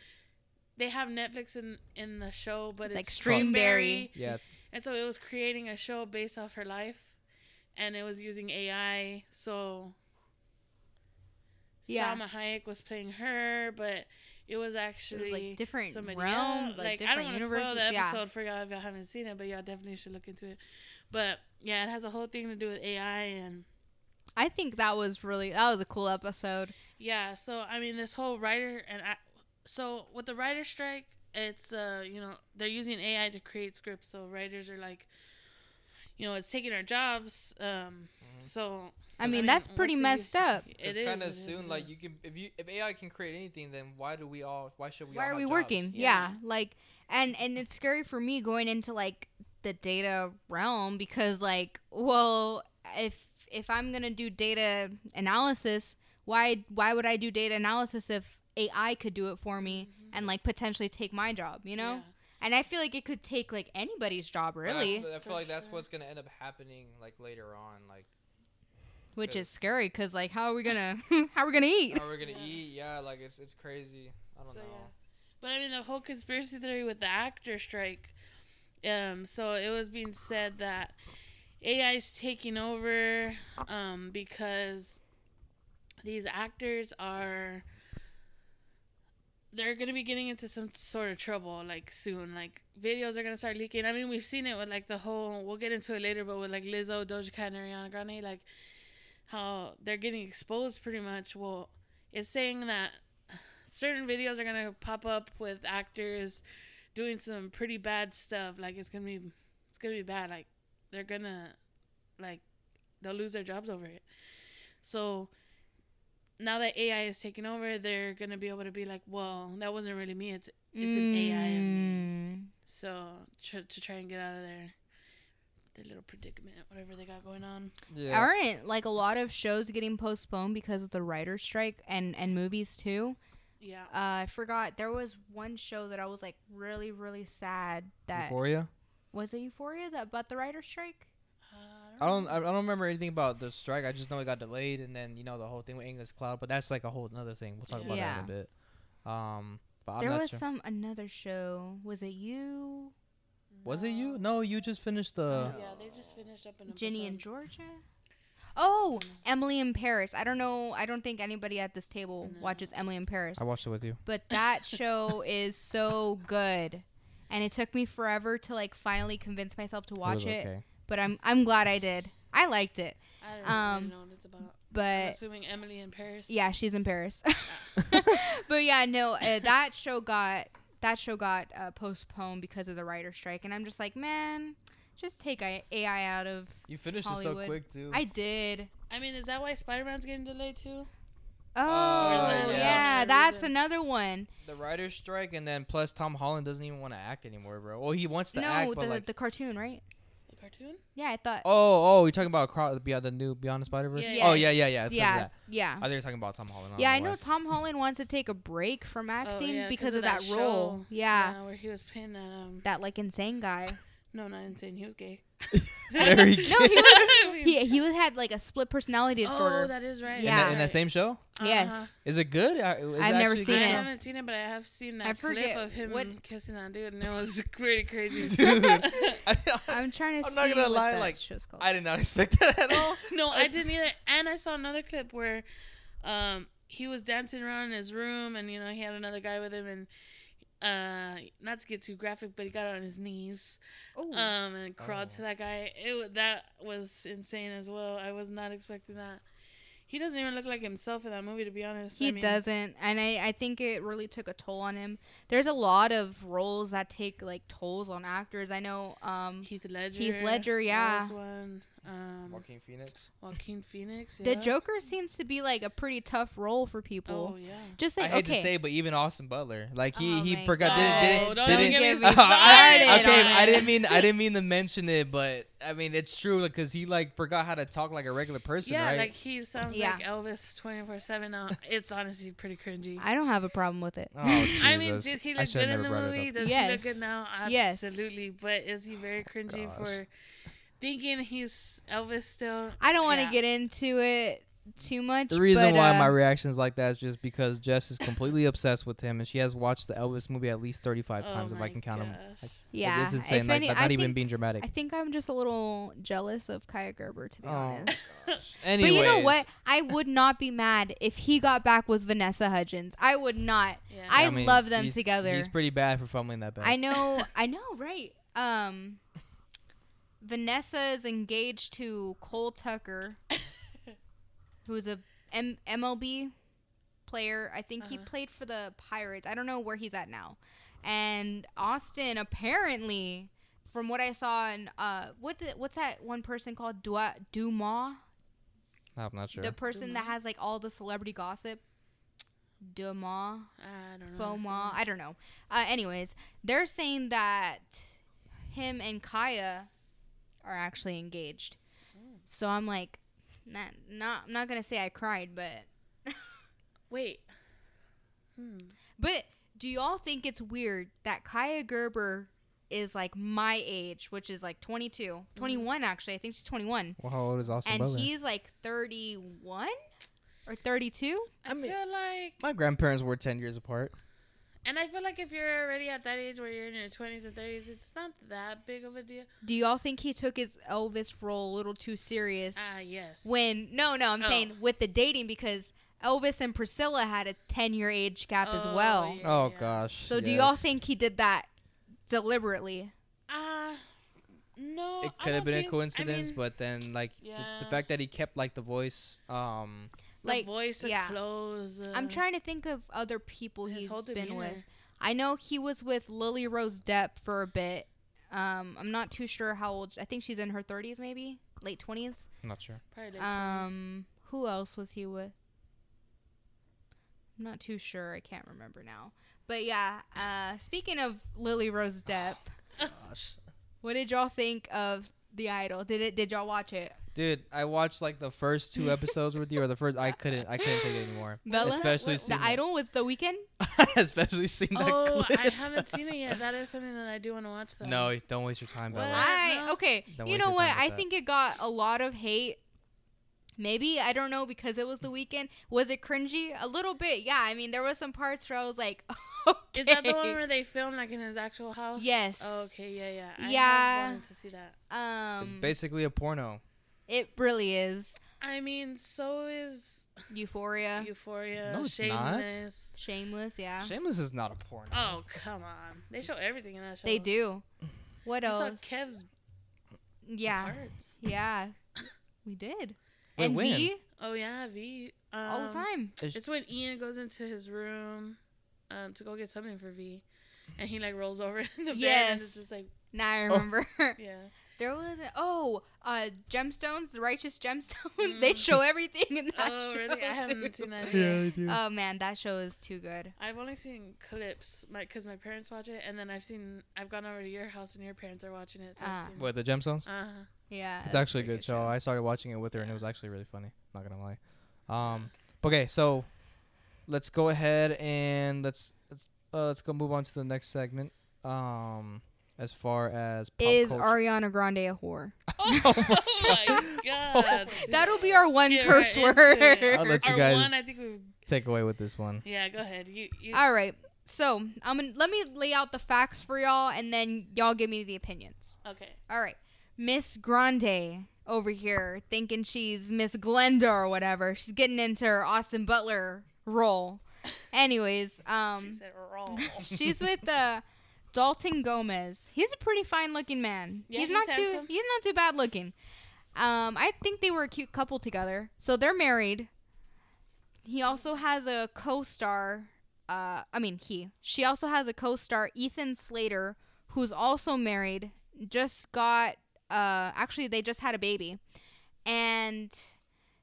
They have Netflix in in the show, but It's it's, like Streamberry. Yeah, and so it was creating a show based off her life, and it was using AI. So Yeah. Salma Hayek was playing her, but it was actually like, different somebody realms, else. like, I don't different want to spoil the universes, yeah. episode for y'all if y'all haven't seen it, but y'all definitely should look into it. But yeah, it has a whole thing to do with AI and I think that was really that was a cool episode. yeah. So I mean, this whole writer and I, so with the writer strike, it's uh you know they're using AI to create scripts, so writers are like, you know, it's taking our jobs. Um, Mhm. so I I mean, mean, that's what's pretty the messed up. It's kind of soon. Like you can, if you if AI can create anything, then why do we all? Why should we? Why all are have we jobs? working? Yeah. Yeah. like and and it's scary for me going into like the data realm because like, well, if if I'm gonna do data analysis, why why would I do data analysis if AI could do it for me and like potentially take my job? You know. Yeah. And I feel like it could take like anybody's job, But I really, I, feel For like that's what's gonna end up happening like later on. Like, which is scary because like, how are we gonna [laughs] how are we gonna eat? how are we're gonna Yeah. eat? Yeah, like it's it's crazy. I don't So, know. yeah. But I mean, the whole conspiracy theory with the actor strike. Um, so it was being said that AI is taking over um, because these actors are they're gonna be getting into some sort of trouble like soon. Like videos are gonna start leaking. I mean, we've seen it with like the whole. We'll get into it later, but with like Lizzo, Doja Cat, and Ariana Grande, like how they're getting exposed pretty much. Well, it's saying that certain videos are gonna pop up with actors doing some pretty bad stuff. Like it's gonna be, it's gonna be bad. Like they're gonna, like, they'll lose their jobs over it. So now that AI is taking over, they're gonna be able to be like, well, that wasn't really me. It's it's an AI. of me." Mm. So tr- to try and get out of their their little predicament, whatever they got going on. Yeah. Aren't like a lot of shows getting postponed because of the writer's strike and and movies too? Yeah. Uh, I forgot there was one show that I was like really really sad that Euphoria. was it Euphoria that about the writer's strike. I don't. I I don't remember anything about the strike. I just know it got delayed, and then you know the whole thing with Angus Cloud. But that's like a whole another thing. We'll talk about that in a bit. Um, but I'm there not was sure. some another show. Was it you, Was it you? No, you just finished the. yeah, they just finished up an Ginny and. Georgia? Oh, Emily in Paris. I don't know. I don't think anybody at this table No. watches Emily in Paris. I watched it with you. but that show [laughs] is so good and it took me forever to like finally convince myself to watch it. it, okay. but i'm i'm glad i did i liked it I don't Um, really know what it's about. I'm but assuming Emily in Paris. yeah she's in paris [laughs] but yeah no uh, that show got that show got uh, postponed because of the writer strike and i'm just like man just take ai out of You finished it so quick too. i did I mean, is that why Spider Man's getting delayed too? oh yeah. yeah, that's reason. another one the writer's strike, and then plus Tom Holland doesn't even want to act anymore, bro. Well, he wants to no act, the, but like. the cartoon right The cartoon? yeah i thought Oh, oh, you're talking about Cro- Beyond the new Beyond the Spider Verse. Yeah. Oh yeah, yeah, yeah. It's 'cause of yeah yeah I think you're talking about Tom Holland. Yeah, I know why. Tom [laughs] Holland wants to take a break from acting oh, yeah, because of that, show. role. Yeah, where he was playing that. Um, that like insane guy. [laughs] no, not insane. He was gay. [laughs] Very [laughs] no, he was he he was, had like a split personality disorder. Oh, disorder. that is right. In, Yeah. that, in that same show, Uh-huh. yes, is it good? Uh, is I've it never seen good? it. I haven't seen it, but I have seen that I clip forget of him what- kissing that dude, and it was [laughs] pretty crazy. Dude, I, I'm trying to I'm see not gonna lie, like, show's called. I did not expect that at all. no, I didn't either. And I saw another clip where um he was dancing around in his room and you know he had another guy with him and uh not to get too graphic but he got on his knees Ooh. um and crawled Oh. to that guy it that was insane as well i was not expecting that he doesn't even look like himself in that movie to be honest he I mean, doesn't, and I, I think it really took a toll on him. There's a lot of roles that take like tolls on actors. I know. Um, Heath Ledger. Ledger, yeah. Was. Um, Joaquin Phoenix. Joaquin Phoenix. the. Joker seems to be like a pretty tough role for people. Oh yeah. Just like I like hate okay, to say, but even Austin Butler, like he Oh he forgot. God. Didn't, Oh, didn't, don't didn't, get me [laughs] started I, okay, on I didn't mean I didn't mean to [laughs] mention it, but I mean it's true because he like forgot how to talk like a regular person, Yeah, right? like he sounds Yeah. like Elvis twenty four seven now. It's honestly pretty cringy. I don't have a problem with it. oh, [laughs] I mean, Jesus. did he I look good in the movie? up. Does he look good now? Yes. Absolutely. But is he very cringy Gosh. for thinking he's Elvis still? I don't want to Yeah. get into it too much. The reason but, why uh, my reaction is like that is just because Jess is completely [laughs] obsessed with him, and she has watched the Elvis movie at least thirty-five Oh times if I can count them. Like, yeah, it's insane. if Like, any- not I even being dramatic. I think I'm just a little jealous of Kaia Gerber, to be Oh, honest. Anyways, [laughs] [laughs] But you know what? I would not be mad if he got back with Vanessa Hudgens. I would not. Yeah. I mean, love them he's- together. He's pretty bad for fumbling that bad. I know. I know. Right. Um, Vanessa is engaged to Cole Tucker, [laughs] who's a M- MLB player. I think he Uh-huh. played for the Pirates. I don't know where he's at now. And Austin apparently, from what I saw in uh, what's it, what's that one person called Dua, Dumas? I'm not sure. The person that has like all the celebrity gossip. Dumas. I don't know. FOMA. I don't know. Uh, anyways, they're saying that him and Kaia are actually engaged. So I'm like, not, not, I'm not gonna say I cried, but, [laughs] Wait. Hmm. but do y'all think it's weird that Kaia Gerber is like my age, which is like 22, 21 actually. I think she's 21, well, how old is Austin and Butler? he's like 31 or 32. I, I mean- feel like, My grandparents were 10 years apart. And I feel like if you're already at that age where you're in your 20s and 30s, it's not that big of a deal. Do y'all think he took his Elvis role a little too serious? Ah, yes. when no no i'm Oh. saying with the dating because elvis and priscilla had a 10 year age gap as Oh, well yeah, Oh yeah. gosh. so do y'all think he did that deliberately Ah, no. it I could have don't been a think- I coincidence, mean, but then like the, the fact that he kept like the voice, um, the like voice, the yeah. clothes. i'm uh, trying to think of other people he's whole been with i know he was with lily rose depp for a bit um i'm not too sure how old i think she's in her 30s maybe late 20s I'm not sure. Probably like um who else was he with i'm not too sure i can't remember now but yeah uh speaking of lily rose depp [laughs] Gosh. What did y'all think of The Idol? Did it? Did y'all watch it? Dude, I watched like the first two episodes with you, or the first. I couldn't. I couldn't take it anymore. Bella? Especially What- seeing The Idol with The Weeknd. [laughs] especially seeing that Oh, clip. I haven't seen it yet. That is something that I do want to watch. Though. No, don't waste your time, What? Bella. I okay. Don't you know what? time with I that. think it got a lot of hate. Maybe I don't know because it was The Weeknd. Was it cringy? A little bit. Yeah. I mean, there was some parts where I was like, okay. [laughs] Is that the one where they filmed like in his actual house? Yes. Oh, okay. Yeah, yeah. I Yeah. have wanted to see that. um, it's basically a porno. It really is I mean, so is Euphoria, Euphoria. No, it's not. Shameless. Shameless. Yeah, Shameless is not a porn. Oh come on! They show everything in that show. they do. What You saw else? Kev's yeah, parts. yeah, [laughs] we did. Wait, and when? V Oh yeah, V. Um, all the time. It's when Ian goes into his room um, to go get something for V, and he like rolls over [laughs] in the bed and it's just like Now I Oh. remember. [laughs] yeah. There was a, oh, uh, gemstones, the righteous gemstones. [laughs] they Mm. show everything in that Oh show. really? I haven't too. seen that. Yeah, Yet. I do. Oh man, that show is too good. I've only seen clips, my because my parents watch it, and then I've seen I've gone over to your house and your parents are watching it. So Ah. I've seen what the gemstones? Uh huh. Yeah, It's actually a pretty good show. I started watching it with her, and it was actually really funny. Not gonna lie. Um, okay, so let's go ahead and let's let's uh, let's go move on to the next segment. Um, as far as pop Is culture. Ariana Grande a whore? [laughs] [laughs] Oh, my god. [laughs] That'll be our one Get curse right word. I'll let you Our guys- one, I think we've. take away with this one. Yeah, go ahead. You. you All right. So I'm gonna let me lay out the facts for y'all, and then y'all give me the opinions. okay. All right, Miss Grande over here thinking she's Miss Glinda or whatever. She's getting into her Austin Butler role. Anyways, um, she said roll. she's with uh, Dalton Gomez. He's a pretty fine looking man. Yeah, he's, he's not too he's not too bad looking. Um, I think they were a cute couple together. So they're married. He also has a co-star. Uh, I mean he. She also has a co-star, Ethan Slater, who's also married. Just got. Uh, actually, they just had a baby, and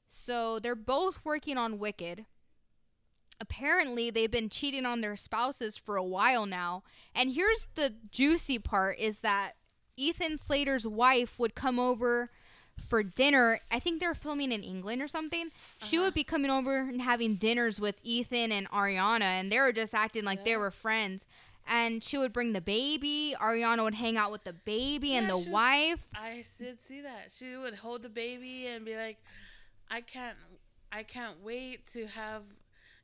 so they're both working on Wicked apparently they've been cheating on their spouses for a while now. And here's the juicy part is that Ethan Slater's wife would come over for dinner. I think they're filming in England or something. She Uh-huh. would be coming over and having dinners with Ethan and Ariana and they were just acting like they were friends. And she would bring the baby. Ariana would hang out with the baby and the she was- wife. I did see that. She would hold the baby and be like, "I can't, I can't wait to have,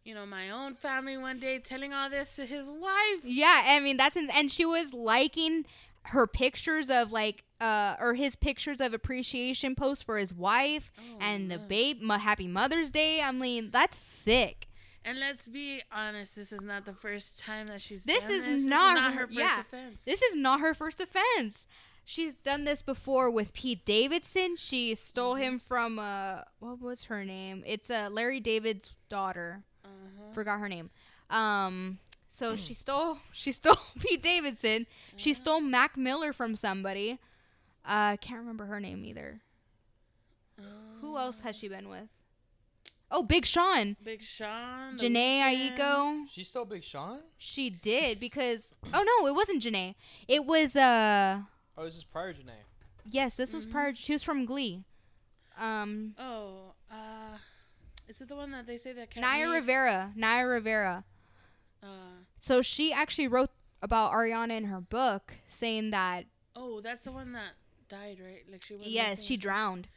you know, my own family one day." Telling all this to his wife. Yeah, I mean that's in, and she was liking her pictures of like uh or his pictures of appreciation posts for his wife Oh, and the babe ma- happy mother's day i mean that's sick And let's be honest, this is not the first time that she's. This done is this. not this is not her- her first yeah. offense. this is not her first offense she's done this before with pete davidson she stole Mm-hmm. him from uh what was her name it's uh larry david's daughter Uh-huh. Forgot her name. Um, so [clears throat] she stole [laughs] she stole [laughs] Pete Davidson. She Uh-huh. stole Mac Miller from somebody. Uh, can't remember her name either. Who else has she been with? Oh, Big Sean. Big Sean. The Jhené Weeknd. Aiko. She stole Big Sean. She did because oh no, it wasn't Jhené. It was uh Oh, this is prior Jhené. yes, this was Mhm. prior. She was from Glee. Um, Oh, uh, is it the one that they say that can't Naya? Rivera. Naya Rivera. Uh, So she actually wrote about Ariana in her book, saying that oh, that's the one that died, right? Like she was. yes, she drowned.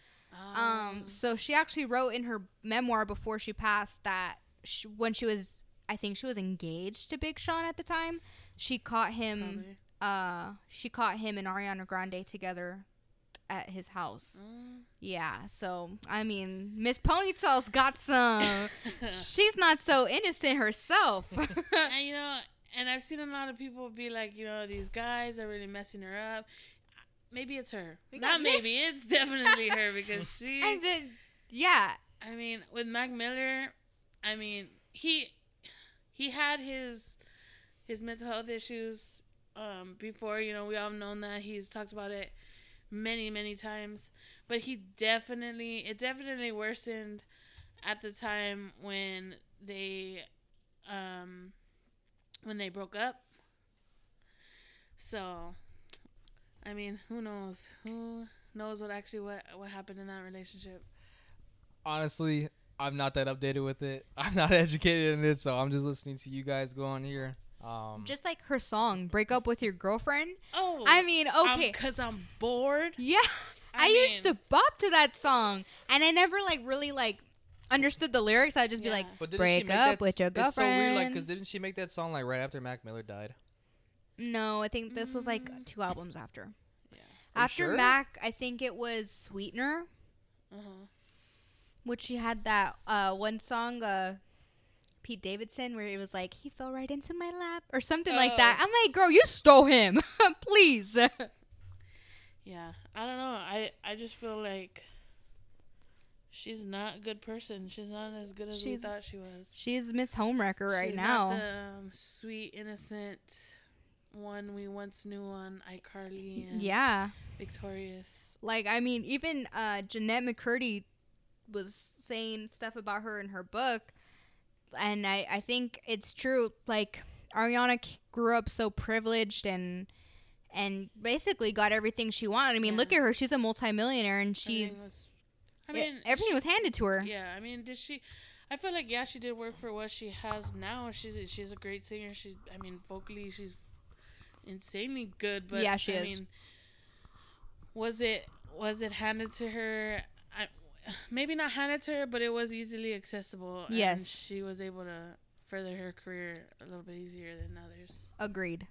Um, so she actually wrote in her memoir before she passed that sh when she was, I think she was engaged to Big Sean at the time, she caught him. Uh, she caught him and Ariana Grande together at his house. Mm. Yeah, so I mean, Miss Ponytail's got some. [laughs] she's not so innocent herself. [laughs] and you know, and I've seen a lot of people be like, you know, these guys are really messing her up. Maybe it's her. We Not [laughs] maybe. It's definitely her because she. and then, yeah, I mean, with Mac Miller, I mean, he he had his his mental health issues um, before. You know, we all known that he's talked about it many many times. But he definitely it definitely worsened at the time when they um when they broke up. So, I mean, who knows? Who knows what actually what what happened in that relationship? Honestly, I'm not that updated with it. [laughs] I'm not [laughs] educated in it, so I'm just listening to you guys go on here. Um, just like her song "Break Up with Your Girlfriend." Oh, I mean, okay, because I'm bored. yeah, I, I used to bop to that song, and I never like really like understood the lyrics. I'd just be like, but didn't she "Break make up that, with your girlfriend." It's so weird, like, because didn't she make that song like right after Mac Miller died? No, I think this was like Mm. two albums after. Yeah. After sure? Mac, I think it was Sweetener, Uh-huh. which she had that uh, one song, uh, Pete Davidson, where it was like, he fell right into my lap or something like that. Oh. I'm like, girl, you stole him. [laughs] Please. Yeah, I don't know. I I just feel like she's not a good person. She's not as good as She's- we thought she was. She's Miss Homewrecker right She's now. Not the um, sweet, innocent one we once knew on iCarly and yeah. Victorious. Like, I mean, even uh, Jennette McCurdy was saying stuff about her in her book. And I, I think it's true. Like, Ariana grew up so privileged and and basically got everything she wanted. I mean, look at her. She's a multimillionaire and she everything was. I I mean, everything she- was handed to her. Yeah, I mean, did she? I feel like yeah, she did work for what she has now. She's she's a great singer. She, I mean, vocally, she's insanely good. But Yeah, she I is. Mean, was it was it handed to her? I, maybe not handed to her, but it was easily accessible. and Yes. she was able to further her career a little bit easier than others. Agreed.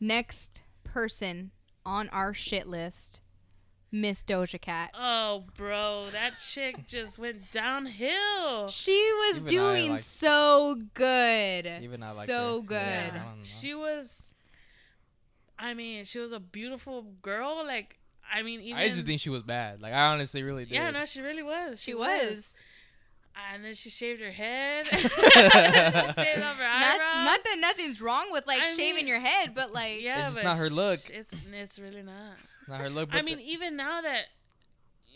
Next person on our shit list, Miss Doja Cat. Oh, bro, that chick just went downhill. She was Even doing liked- so good. Even I liked so her. good. Yeah. Yeah. I. She was. I mean, she was a beautiful girl. Like, I mean, even. I used to think she was bad. Like I honestly really did. Yeah, no, she really was. She was. And then she shaved her head. [laughs] shaved off her Not, eyebrows. not that nothing's wrong with like I shaving mean- your head, but like yeah, It's just not her look. sh- It's it's really not. Not her look. I mean, the- even now that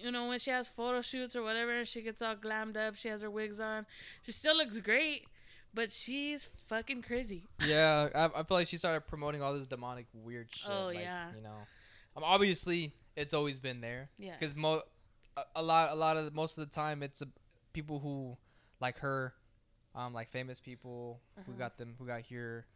you know when she has photo shoots or whatever, and she gets all glammed up. She has her wigs on. She still looks great, but she's fucking crazy. yeah, I, I feel like she started promoting all this demonic weird oh, shit. Oh, like, yeah. You know, um, obviously it's always been there. Yeah. Because mo- a, a lot, a lot of the, most of the time, it's a, people who like her, um, like famous people who Uh-huh. got them, who got here,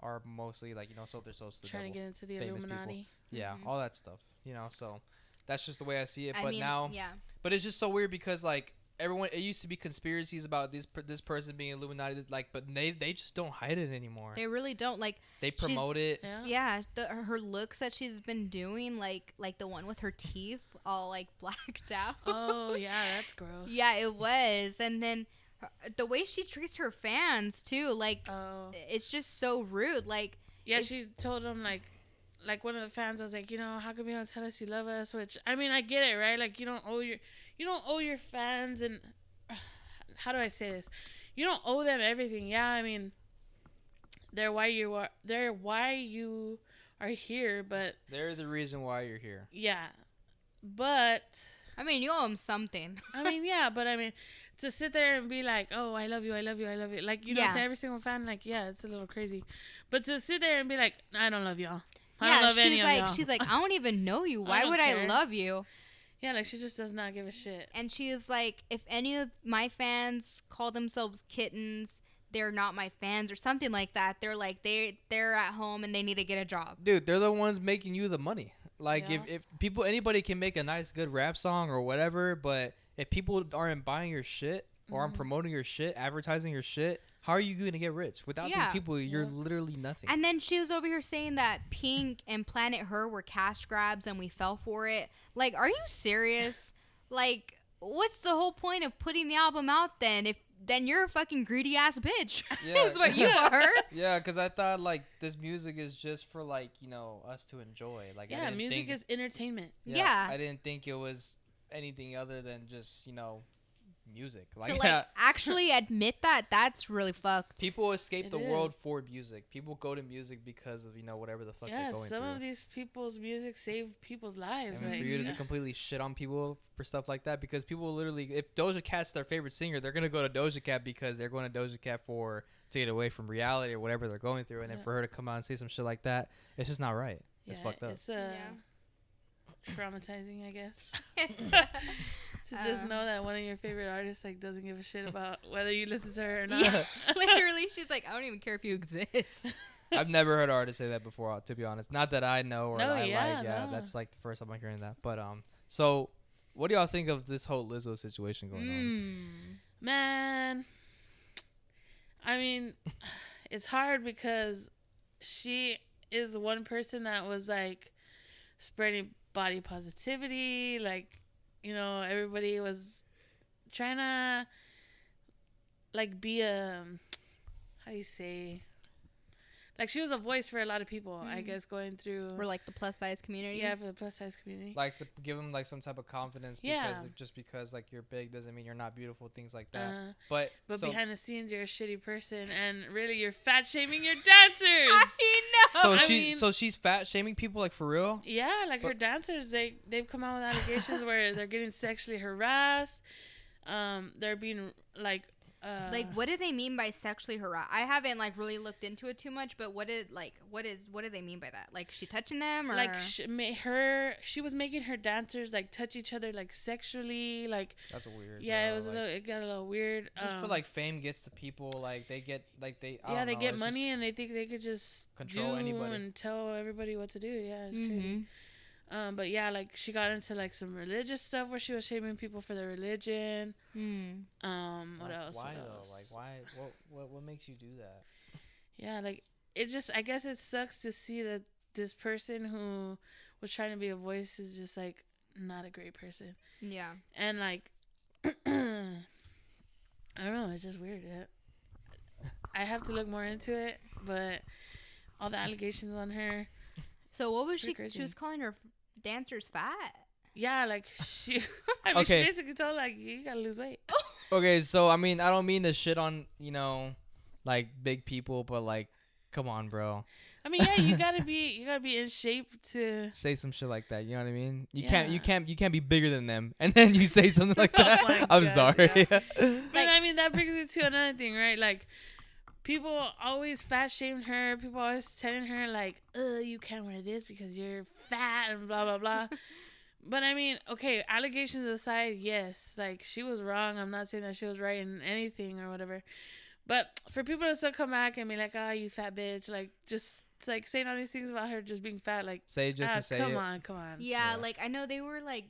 are mostly like you know their souls to Trying to devil. get into the famous people. Illuminati. Yeah, Mhm. all that stuff. You know, so that's just the way I see it. I but mean, now, yeah, but it's just so weird because like everyone, it used to be conspiracies about this this person being Illuminati, like, but they they just don't hide it anymore. they really don't like. They promote it. Yeah. Yeah, the, her looks that she's been doing, like like the one with her teeth all like [laughs] blacked out. Oh yeah, that's gross. [laughs] yeah, it was, and then her, the way she treats her fans too, like Oh. it's just so rude. Like Yeah, she told them like, like one of the fans was like, you know, how come you don't tell us you love us? Which I mean, I get it, right? Like you don't owe your, you don't owe your fans, and [sighs] how do I say this? you don't owe them everything. Yeah, I mean, they're why you are. They're why you are here. But They're the reason why you're here. yeah, but I mean, you owe them something. I mean, [laughs] yeah, but I mean, to sit there and be like, "Oh, I love you, I love you, I love you," like you know, to every single fan, like, yeah, it's a little crazy. But to sit there and be like, "I don't love y'all," I yeah, don't love any she's of like, y'all. she's like, I don't even know you. [laughs] Why don't would I love you? Yeah, like she just does not give a shit. And she is like, if any of my fans call themselves kittens, they're not my fans or something like that. They're like they they're at home and they need to get a job. Dude, they're the ones making you the money. Like if, Yeah. if people anybody can make a nice good rap song or whatever, but if people aren't buying your shit or aren't Mhm. promoting your shit, advertising your shit, how are you gonna get rich? Without Yeah. these people, you're Yeah. literally nothing. And then she was over here saying that Pink and Planet Her were cash grabs and we fell for it. Like, are you serious? [sighs] like, what's the whole point of putting the album out then if then you're a fucking greedy ass bitch? [laughs] Yeah. is what you [laughs] are. yeah, because I thought like this music is just for like you know us to enjoy. Like I Yeah, didn't music think, is entertainment. Yeah. I didn't think it was anything other than just you know music. to Like, like [laughs] actually admit that that's really fucked. people escape It the world for music. People go to music because of you know whatever the fuck yeah, they're going some through. of these people's music save people's I lives. mean, like, for you to completely shit on people for stuff like that because people literally, if Doja Cat's their favorite singer, they're gonna go to Doja Cat because they're going to Doja Cat for to get away from reality or whatever they're going through, and then for her to come out and say some shit like that, it's just not right. It's fucked up. It's uh, traumatizing, I guess. [laughs] [laughs] Yeah. to just Uh. know that one of your favorite artists like doesn't give a shit about [laughs] whether you listen to her or not. Yeah, [laughs] literally, she's like, I don't even care if you exist. [laughs] I've never heard an artist say that before, uh, to be honest. Not that I know or No, I yeah, like. Yeah, no. that's like the first time I'm hearing that. But um, so what do y'all think of this whole Lizzo situation going on? Mm. Man, I mean, [sighs] it's hard because she is one person that was like spreading body positivity. Like, you know, everybody was trying to like be a how do you say like she was a voice for a lot of people. I Mhm. guess going through We're like the plus size community. yeah for the plus size community. Like to give them like some type of confidence because Yeah. of- just because like you're big doesn't mean you're not beautiful, things like that. Uh, But but so, behind the scenes, you're a shitty person, and really, you're fat shaming your dancers. [laughs] I know. so I she mean- so she's fat shaming people like for real. Yeah, like her dancers, they they've come out with allegations where they're getting sexually harassed. Um, they're being like, uh, like, what do they mean by sexually harass? I haven't like really looked into it too much, but what did like what is what do they mean by that? Like, she touching them or like sh- ma- her, she was making her dancers like touch each other like sexually, like That's weird. yeah, it was like, a little, it got a little weird. just for um, like fame gets the people like they get like they I yeah, don't they know, get money and they think they could just control do anybody. and tell everybody what to do. Yeah, it's crazy. Um, but yeah, like she got into like some religious stuff where she was shaming people for their religion. Mm. Um, what like, else? Why what though? else? Like why? What what what makes you do that? Yeah, like it just I guess it sucks to see that this person who was trying to be a voice is just like not a great person. Yeah. And like [clears throat] I don't know, it's just weird. Yeah. I have to look more into it, but all the allegations on her. So what was she? pretty She was calling her dancers fat. Yeah, like [laughs] she [laughs] I mean Okay. she basically told like you gotta lose weight. [laughs] Okay, so I mean I don't mean to shit on you know like big people, but like come on, bro, I mean, yeah, you gotta be you gotta be in shape to say some shit like that. You know what I mean? You can't you can't you can't be bigger than them, and then you say something like Oh that. my I'm God, sorry. But Like- I mean, that brings me to another thing, right? Like, people always fat shamed her. People always telling her like, "Uh, you can't wear this because you're fat," and blah blah blah. [laughs] but I mean, okay, allegations aside, yes, like she was wrong. I'm not saying that she was right in anything or whatever. But for people to still come back and be like, "Ah, you fat bitch," like just like saying all these things about her just being fat, like, say just ah, to say come it. on, come on. Yeah, Yeah. like I know they were like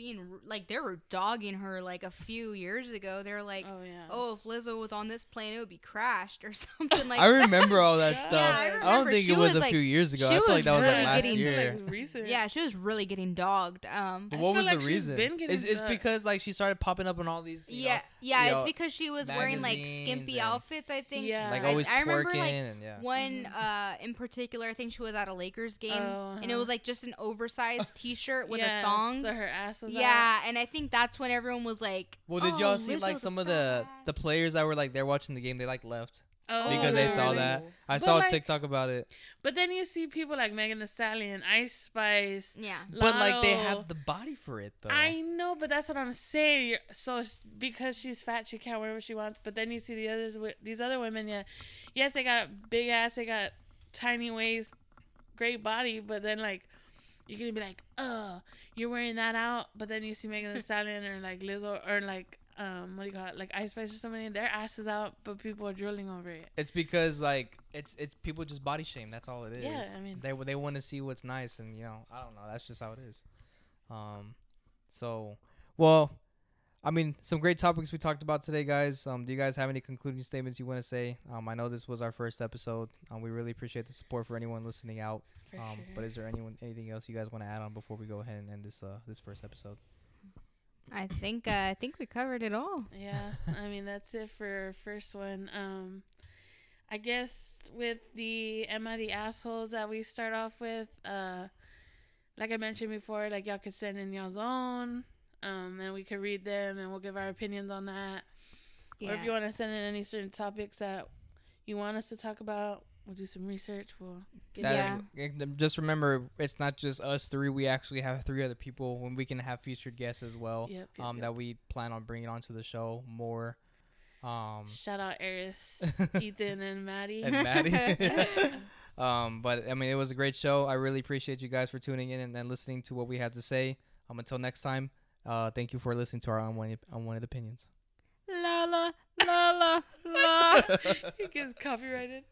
being like they were dogging her like a few years ago. They were like, oh yeah. "Oh, if Lizzo was on this plane, it would be crashed or [laughs] something like." That. I that. remember all that Yeah. stuff. Yeah, I I, don't think She it was, was, a like- few years ago. she I feel was like that was like last getting- year. Like. Yeah, she was really getting dogged. Um, I what feel was like the reason? been getting It's, it's because like she started popping up on all these. you yeah, know, yeah, you it's know, because she was wearing like skimpy and- outfits. I think. Yeah. like I- always I, twerking remember like and yeah. one Mhm. uh in particular. I think she was at a Lakers game, Oh, and it uh-huh. was like just an oversized T-shirt with Yeah, a thong. So her ass was was out. Yeah, and I think that's when everyone was like, Well, did "Oh, y'all see like some of the the players that were like they're watching the game? They like left Oh, because they saw really? that. I But, saw like- a TikTok about it. But then you see people like Megan Thee Stallion, Ice Spice. Yeah. But like they have the body for it though. I know, but that's what I'm saying. So because she's fat, she can't wear what she wants. But then you see the others, wi- these other women. Yeah, yes, they got big ass, they got tiny waist, great body. But then like, you're gonna be like, uh, you're wearing that out. But then you see Megan Thee [laughs] Stallion or like Lizzo or like um, what do you call it, like Ice Spice or somebody. Their asses out, but people are drooling over it. It's because like it's it's people just body shame. That's all it is. Yeah, I mean- they they want to see what's nice, and you know I don't know. That's just how it is. Um, so well, I mean some great topics we talked about today, guys. Um, do you guys have any concluding statements you want to say? Um, I know this was our first episode. Um, we really appreciate the support for anyone listening out. For Um, sure. but is there anyone anything else you guys want to add on before we go ahead and end this uh this first episode? I think uh, I think we covered it all. Yeah, I mean that's it for our first one. Um, I guess with the Am I the assholes that we start off with, uh, like I mentioned before, like y'all could send in y'all's own, um, and we could read them and we'll give our opinions on that. Yeah. Or if you want to send in any certain topics that you want us to talk about, we'll do some research. We'll get That Yeah. is- just remember, it's not just us three. We actually have three other people when we can have featured guests as well. Yep, yep, um, yep. that we plan on bringing onto the show more. Um, Shout out Eris, [laughs] Ethan, and Maddie. and Maddie. [laughs] [laughs] um, but I mean, it was a great show. I really appreciate you guys for tuning in and, and listening to what we had to say. Um, until next time, uh, thank you for listening to our unwanted, unwanted opinions. La la la la la. it gets copyrighted.